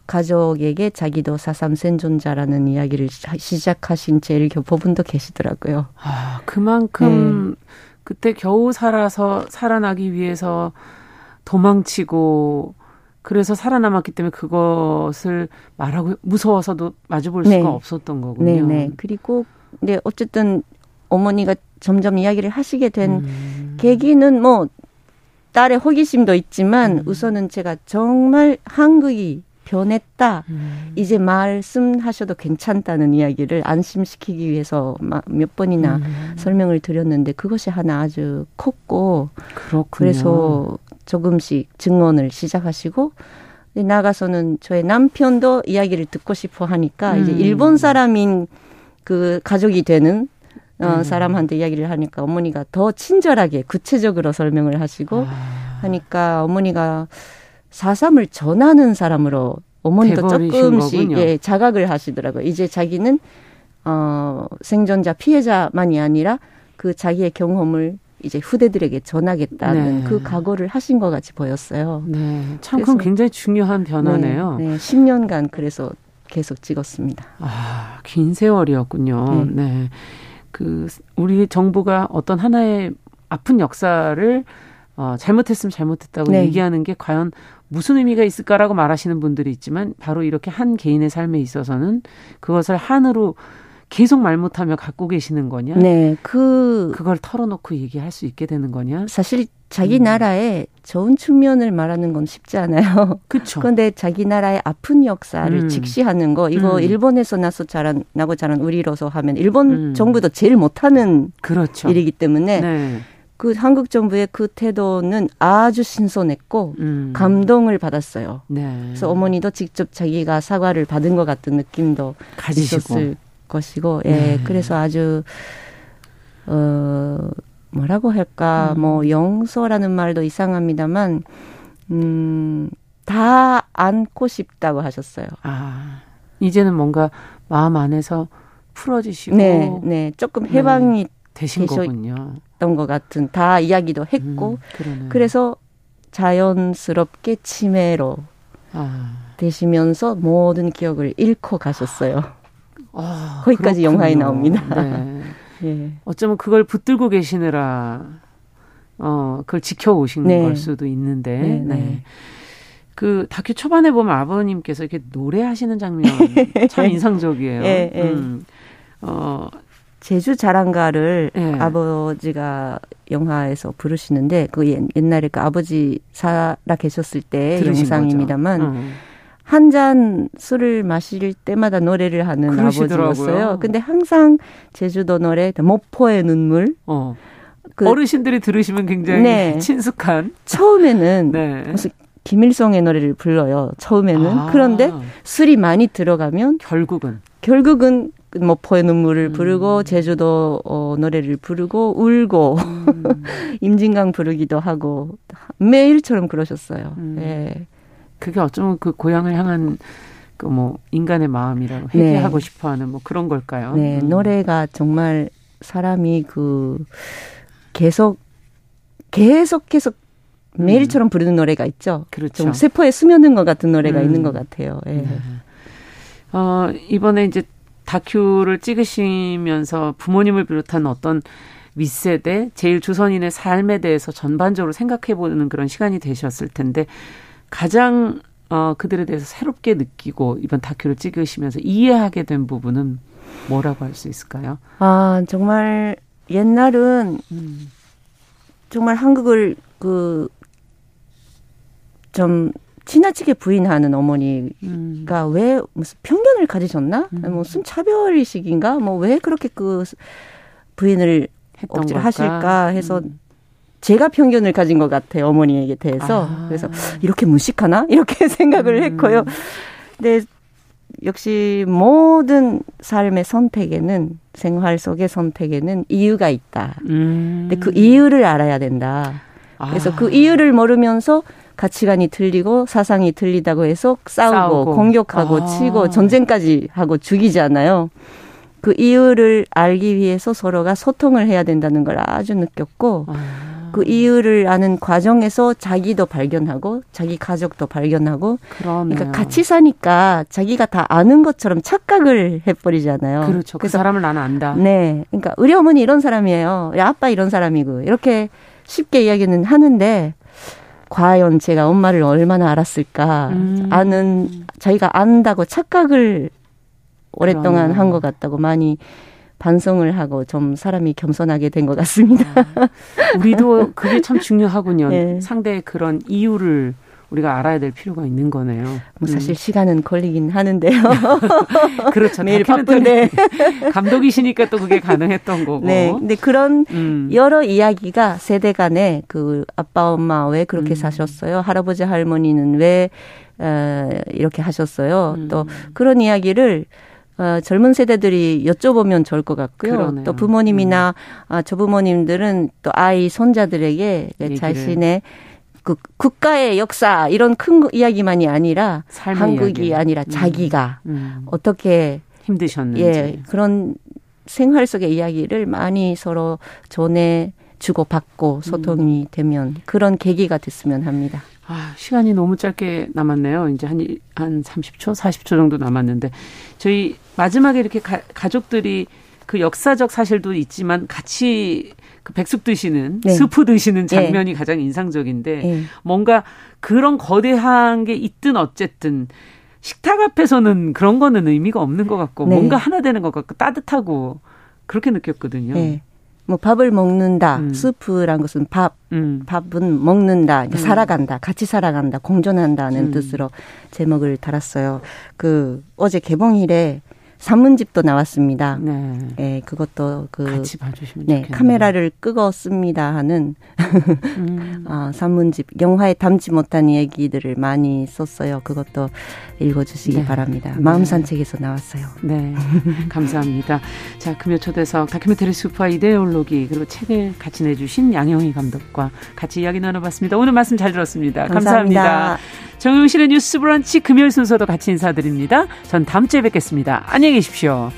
가족에게 자기도 사삼 생존자라는 이야기를 시작하신 제일 교포분도 계시더라고요. 아, 그만큼 네. 그때 겨우 살아서 살아나기 위해서 도망치고 그래서 살아남았기 때문에 그것을 말하고 무서워서도 마주볼 수가 네. 없었던 거군요. 네, 네. 그리고 네 어쨌든 어머니가 점점 이야기를 하시게 된 음. 계기는 뭐 딸의 호기심도 있지만 음. 우선은 제가 정말 한국이 변했다. 음. 이제 말씀하셔도 괜찮다는 이야기를 안심시키기 위해서 몇 번이나 음. 설명을 드렸는데 그것이 하나 아주 컸고 그렇군요. 그래서 조금씩 증언을 시작하시고 나가서는 저의 남편도 이야기를 듣고 싶어 하니까 음. 이제 일본 사람인 그 가족이 되는 어, 음. 사람한테 이야기를 하니까 어머니가 더 친절하게 구체적으로 설명을 하시고 아. 하니까 어머니가 사삼을 전하는 사람으로 어머니도 조금씩 예, 자각을 하시더라고요. 이제 자기는 어, 생존자 피해자만이 아니라 그 자기의 경험을 이제 후대들에게 전하겠다는 네. 그 각오를 하신 것 같이 보였어요. 네. 참 그건 굉장히 중요한 변화네요. 네, 네. 10년간 그래서 계속 찍었습니다. 아, 긴 세월이었군요. 네. 네. 그 우리 정부가 어떤 하나의 아픈 역사를 어, 잘못했으면 잘못했다고 네. 얘기하는 게 과연 무슨 의미가 있을까라고 말하시는 분들이 있지만 바로 이렇게 한 개인의 삶에 있어서는 그것을 한으로 계속 말 못하며 갖고 계시는 거냐? 네, 그 그걸 털어놓고 얘기할 수 있게 되는 거냐? 사실 자기 음. 나라의 좋은 측면을 말하는 건 쉽지 않아요. 그렇죠. 그런데 자기 나라의 아픈 역사를 음. 직시하는 거 이거 음. 일본에서 나서 자란 나고 자란 우리로서 하면 일본 음. 정부도 제일 못하는 그렇죠. 일이기 때문에 네. 그 한국 정부의 그 태도는 아주 신선했고 음. 감동을 받았어요. 네. 그래서 어머니도 직접 자기가 사과를 받은 것 같은 느낌도 가지시고. 있었을 것이고, 예, 네. 그래서 아주 어 뭐라고 할까, 음. 뭐 영서라는 말도 이상합니다만, 음, 다 안고 싶다고 하셨어요. 아, 이제는 뭔가 마음 안에서 풀어지시고, 네, 네, 조금 해방이 네. 되신 거군요. 것 같은 다 이야기도 했고, 음, 그래서 자연스럽게 치매로 아. 되시면서 모든 기억을 잃고 가셨어요. 아, 거기까지 그렇군요. 영화에 나옵니다. 네. 예. 어쩌면 그걸 붙들고 계시느라 어 그걸 지켜오신 네. 걸 수도 있는데. 네, 네. 네. 그 다큐 초반에 보면 아버님께서 이렇게 노래하시는 장면 참 인상적이에요. 예, 예. 음. 어 제주 자랑가를 예. 아버지가 영화에서 부르시는데 그 옛날에 그 아버지 살아 계셨을 때 영상입니다만 음. 한 잔 술을 마실 때마다 노래를 하는 그러시더라고요. 아버지였어요. 근데 항상 제주도 노래 모포의 눈물. 어. 그 어르신들이 들으시면 굉장히 네. 친숙한. 처음에는 네. 무슨 김일성의 노래를 불러요. 처음에는. 아. 그런데 술이 많이 들어가면 결국은 결국은 모포의 눈물을 음. 부르고 제주도 어, 노래를 부르고 울고 음. 임진강 부르기도 하고 매일처럼 그러셨어요. 음. 네. 그게 어쩌면 그 고향을 향한 그 뭐 인간의 마음이라고 회개하고 네. 싶어하는 뭐 그런 걸까요? 네, 음. 노래가 정말 사람이 그 계속 계속 계속 매일처럼 부르는 노래가 있죠. 그렇죠. 좀 세포에 스며든 것 같은 노래가 음. 있는 것 같아요. 예. 네. 어, 이번에 이제 다큐를 찍으시면서 부모님을 비롯한 어떤 윗세대, 제일 조선인의 삶에 대해서 전반적으로 생각해 보는 그런 시간이 되셨을 텐데 가장 어, 그들에 대해서 새롭게 느끼고 이번 다큐를 찍으시면서 이해하게 된 부분은 뭐라고 할 수 있을까요? 아, 정말 옛날은 음. 정말 한국을 그 좀 지나치게 부인하는 어머니가 음. 왜 무슨 편견을 가지셨나? 음. 무슨 차별의식인가? 뭐 왜 그렇게 그 부인을 억지로 하실까 해서 음. 제가 편견을 가진 것 같아요 어머니에게 대해서 아. 그래서 이렇게 무식하나 이렇게 생각을 음. 했고요. 근데 역시 모든 삶의 선택에는 생활 속의 선택에는 이유가 있다. 음. 근데 그 이유를 알아야 된다. 그래서 아. 그 이유를 모르면서 가치관이 틀리고 사상이 틀리다고 해서 싸우고, 싸우고. 공격하고 아. 치고 전쟁까지 하고 죽이잖아요. 그 이유를 알기 위해서 서로가 소통을 해야 된다는 걸 아주 느꼈고 아. 그 이유를 아는 과정에서 자기도 발견하고 자기 가족도 발견하고 그러네요. 그러니까 같이 사니까 자기가 다 아는 것처럼 착각을 해버리잖아요. 그렇죠. 그 그래서 그 사람을 나는 안다. 네. 그러니까 우리 어머니 이런 사람이에요. 아빠 이런 사람이고 이렇게 쉽게 이야기는 하는데 과연 제가 엄마를 얼마나 알았을까 음. 아는 자기가 안다고 착각을 오랫동안 한 것 같다고 많이 반성을 하고 좀 사람이 겸손하게 된 것 같습니다. 아, 우리도 그게 참 중요하군요. 네. 상대의 그런 이유를 우리가 알아야 될 필요가 있는 거네요. 뭐 사실 음. 시간은 걸리긴 하는데요. 그렇죠. 매일 바쁜데 감독이시니까 또 그게 가능했던 거고. 네. 근데 그런 음. 여러 이야기가 세대 간에 그 아빠 엄마 왜 그렇게 음. 사셨어요? 할아버지 할머니는 왜 어, 이렇게 하셨어요? 음. 또 그런 이야기를 어, 젊은 세대들이 여쭤보면 좋을 것 같고요. 그러네요. 또 부모님이나 음. 아, 조부모님들은 또 아이 손자들에게 자신의 그 국가의 역사 이런 큰 이야기만이 아니라 한국이 이야기. 아니라 음. 자기가 음. 어떻게 힘드셨는지 예, 그런 생활 속의 이야기를 많이 서로 전해 주고 받고 소통이 음. 되면 그런 계기가 됐으면 합니다. 아, 시간이 너무 짧게 남았네요. 이제 한, 한 30초, 40초 정도 남았는데, 저희 마지막에 이렇게 가, 가족들이 그 역사적 사실도 있지만 같이 그 백숙 드시는 네. 스프 드시는 장면이 네. 가장 인상적인데 네. 뭔가 그런 거대한 게 있든 어쨌든 식탁 앞에서는 그런 거는 의미가 없는 것 같고 네. 뭔가 하나 되는 것 같고 따뜻하고 그렇게 느꼈거든요. 네. 뭐 밥을 먹는다. 음. 스프란 것은 밥, 음. 밥은 먹는다. 음. 살아간다. 같이 살아간다. 공존한다는 음. 뜻으로 제목을 달았어요. 그 어제 개봉일에 산문집도 나왔습니다. 네. 네 그것도 그 같이 봐주시면 네, 좋겠네요. 카메라를 끄었습니다 하는 음. 아, 산문집 영화에 담지 못한 얘기들을 많이 썼어요. 그것도 읽어주시기 네. 바랍니다. 네. 마음 산책에서 나왔어요. 네, 감사합니다. 자, 금요 초대석 다큐멘터리 슈퍼 이데올로기 그리고 책을 같이 내주신 양영희 감독과 같이 이야기 나눠봤습니다. 오늘 말씀 잘 들었습니다. 감사합니다. 감사합니다. 정용실의 뉴스 브런치 금요일 순서도 같이 인사드립니다. 전 다음 주에 뵙겠습니다. 안녕히 계십시오.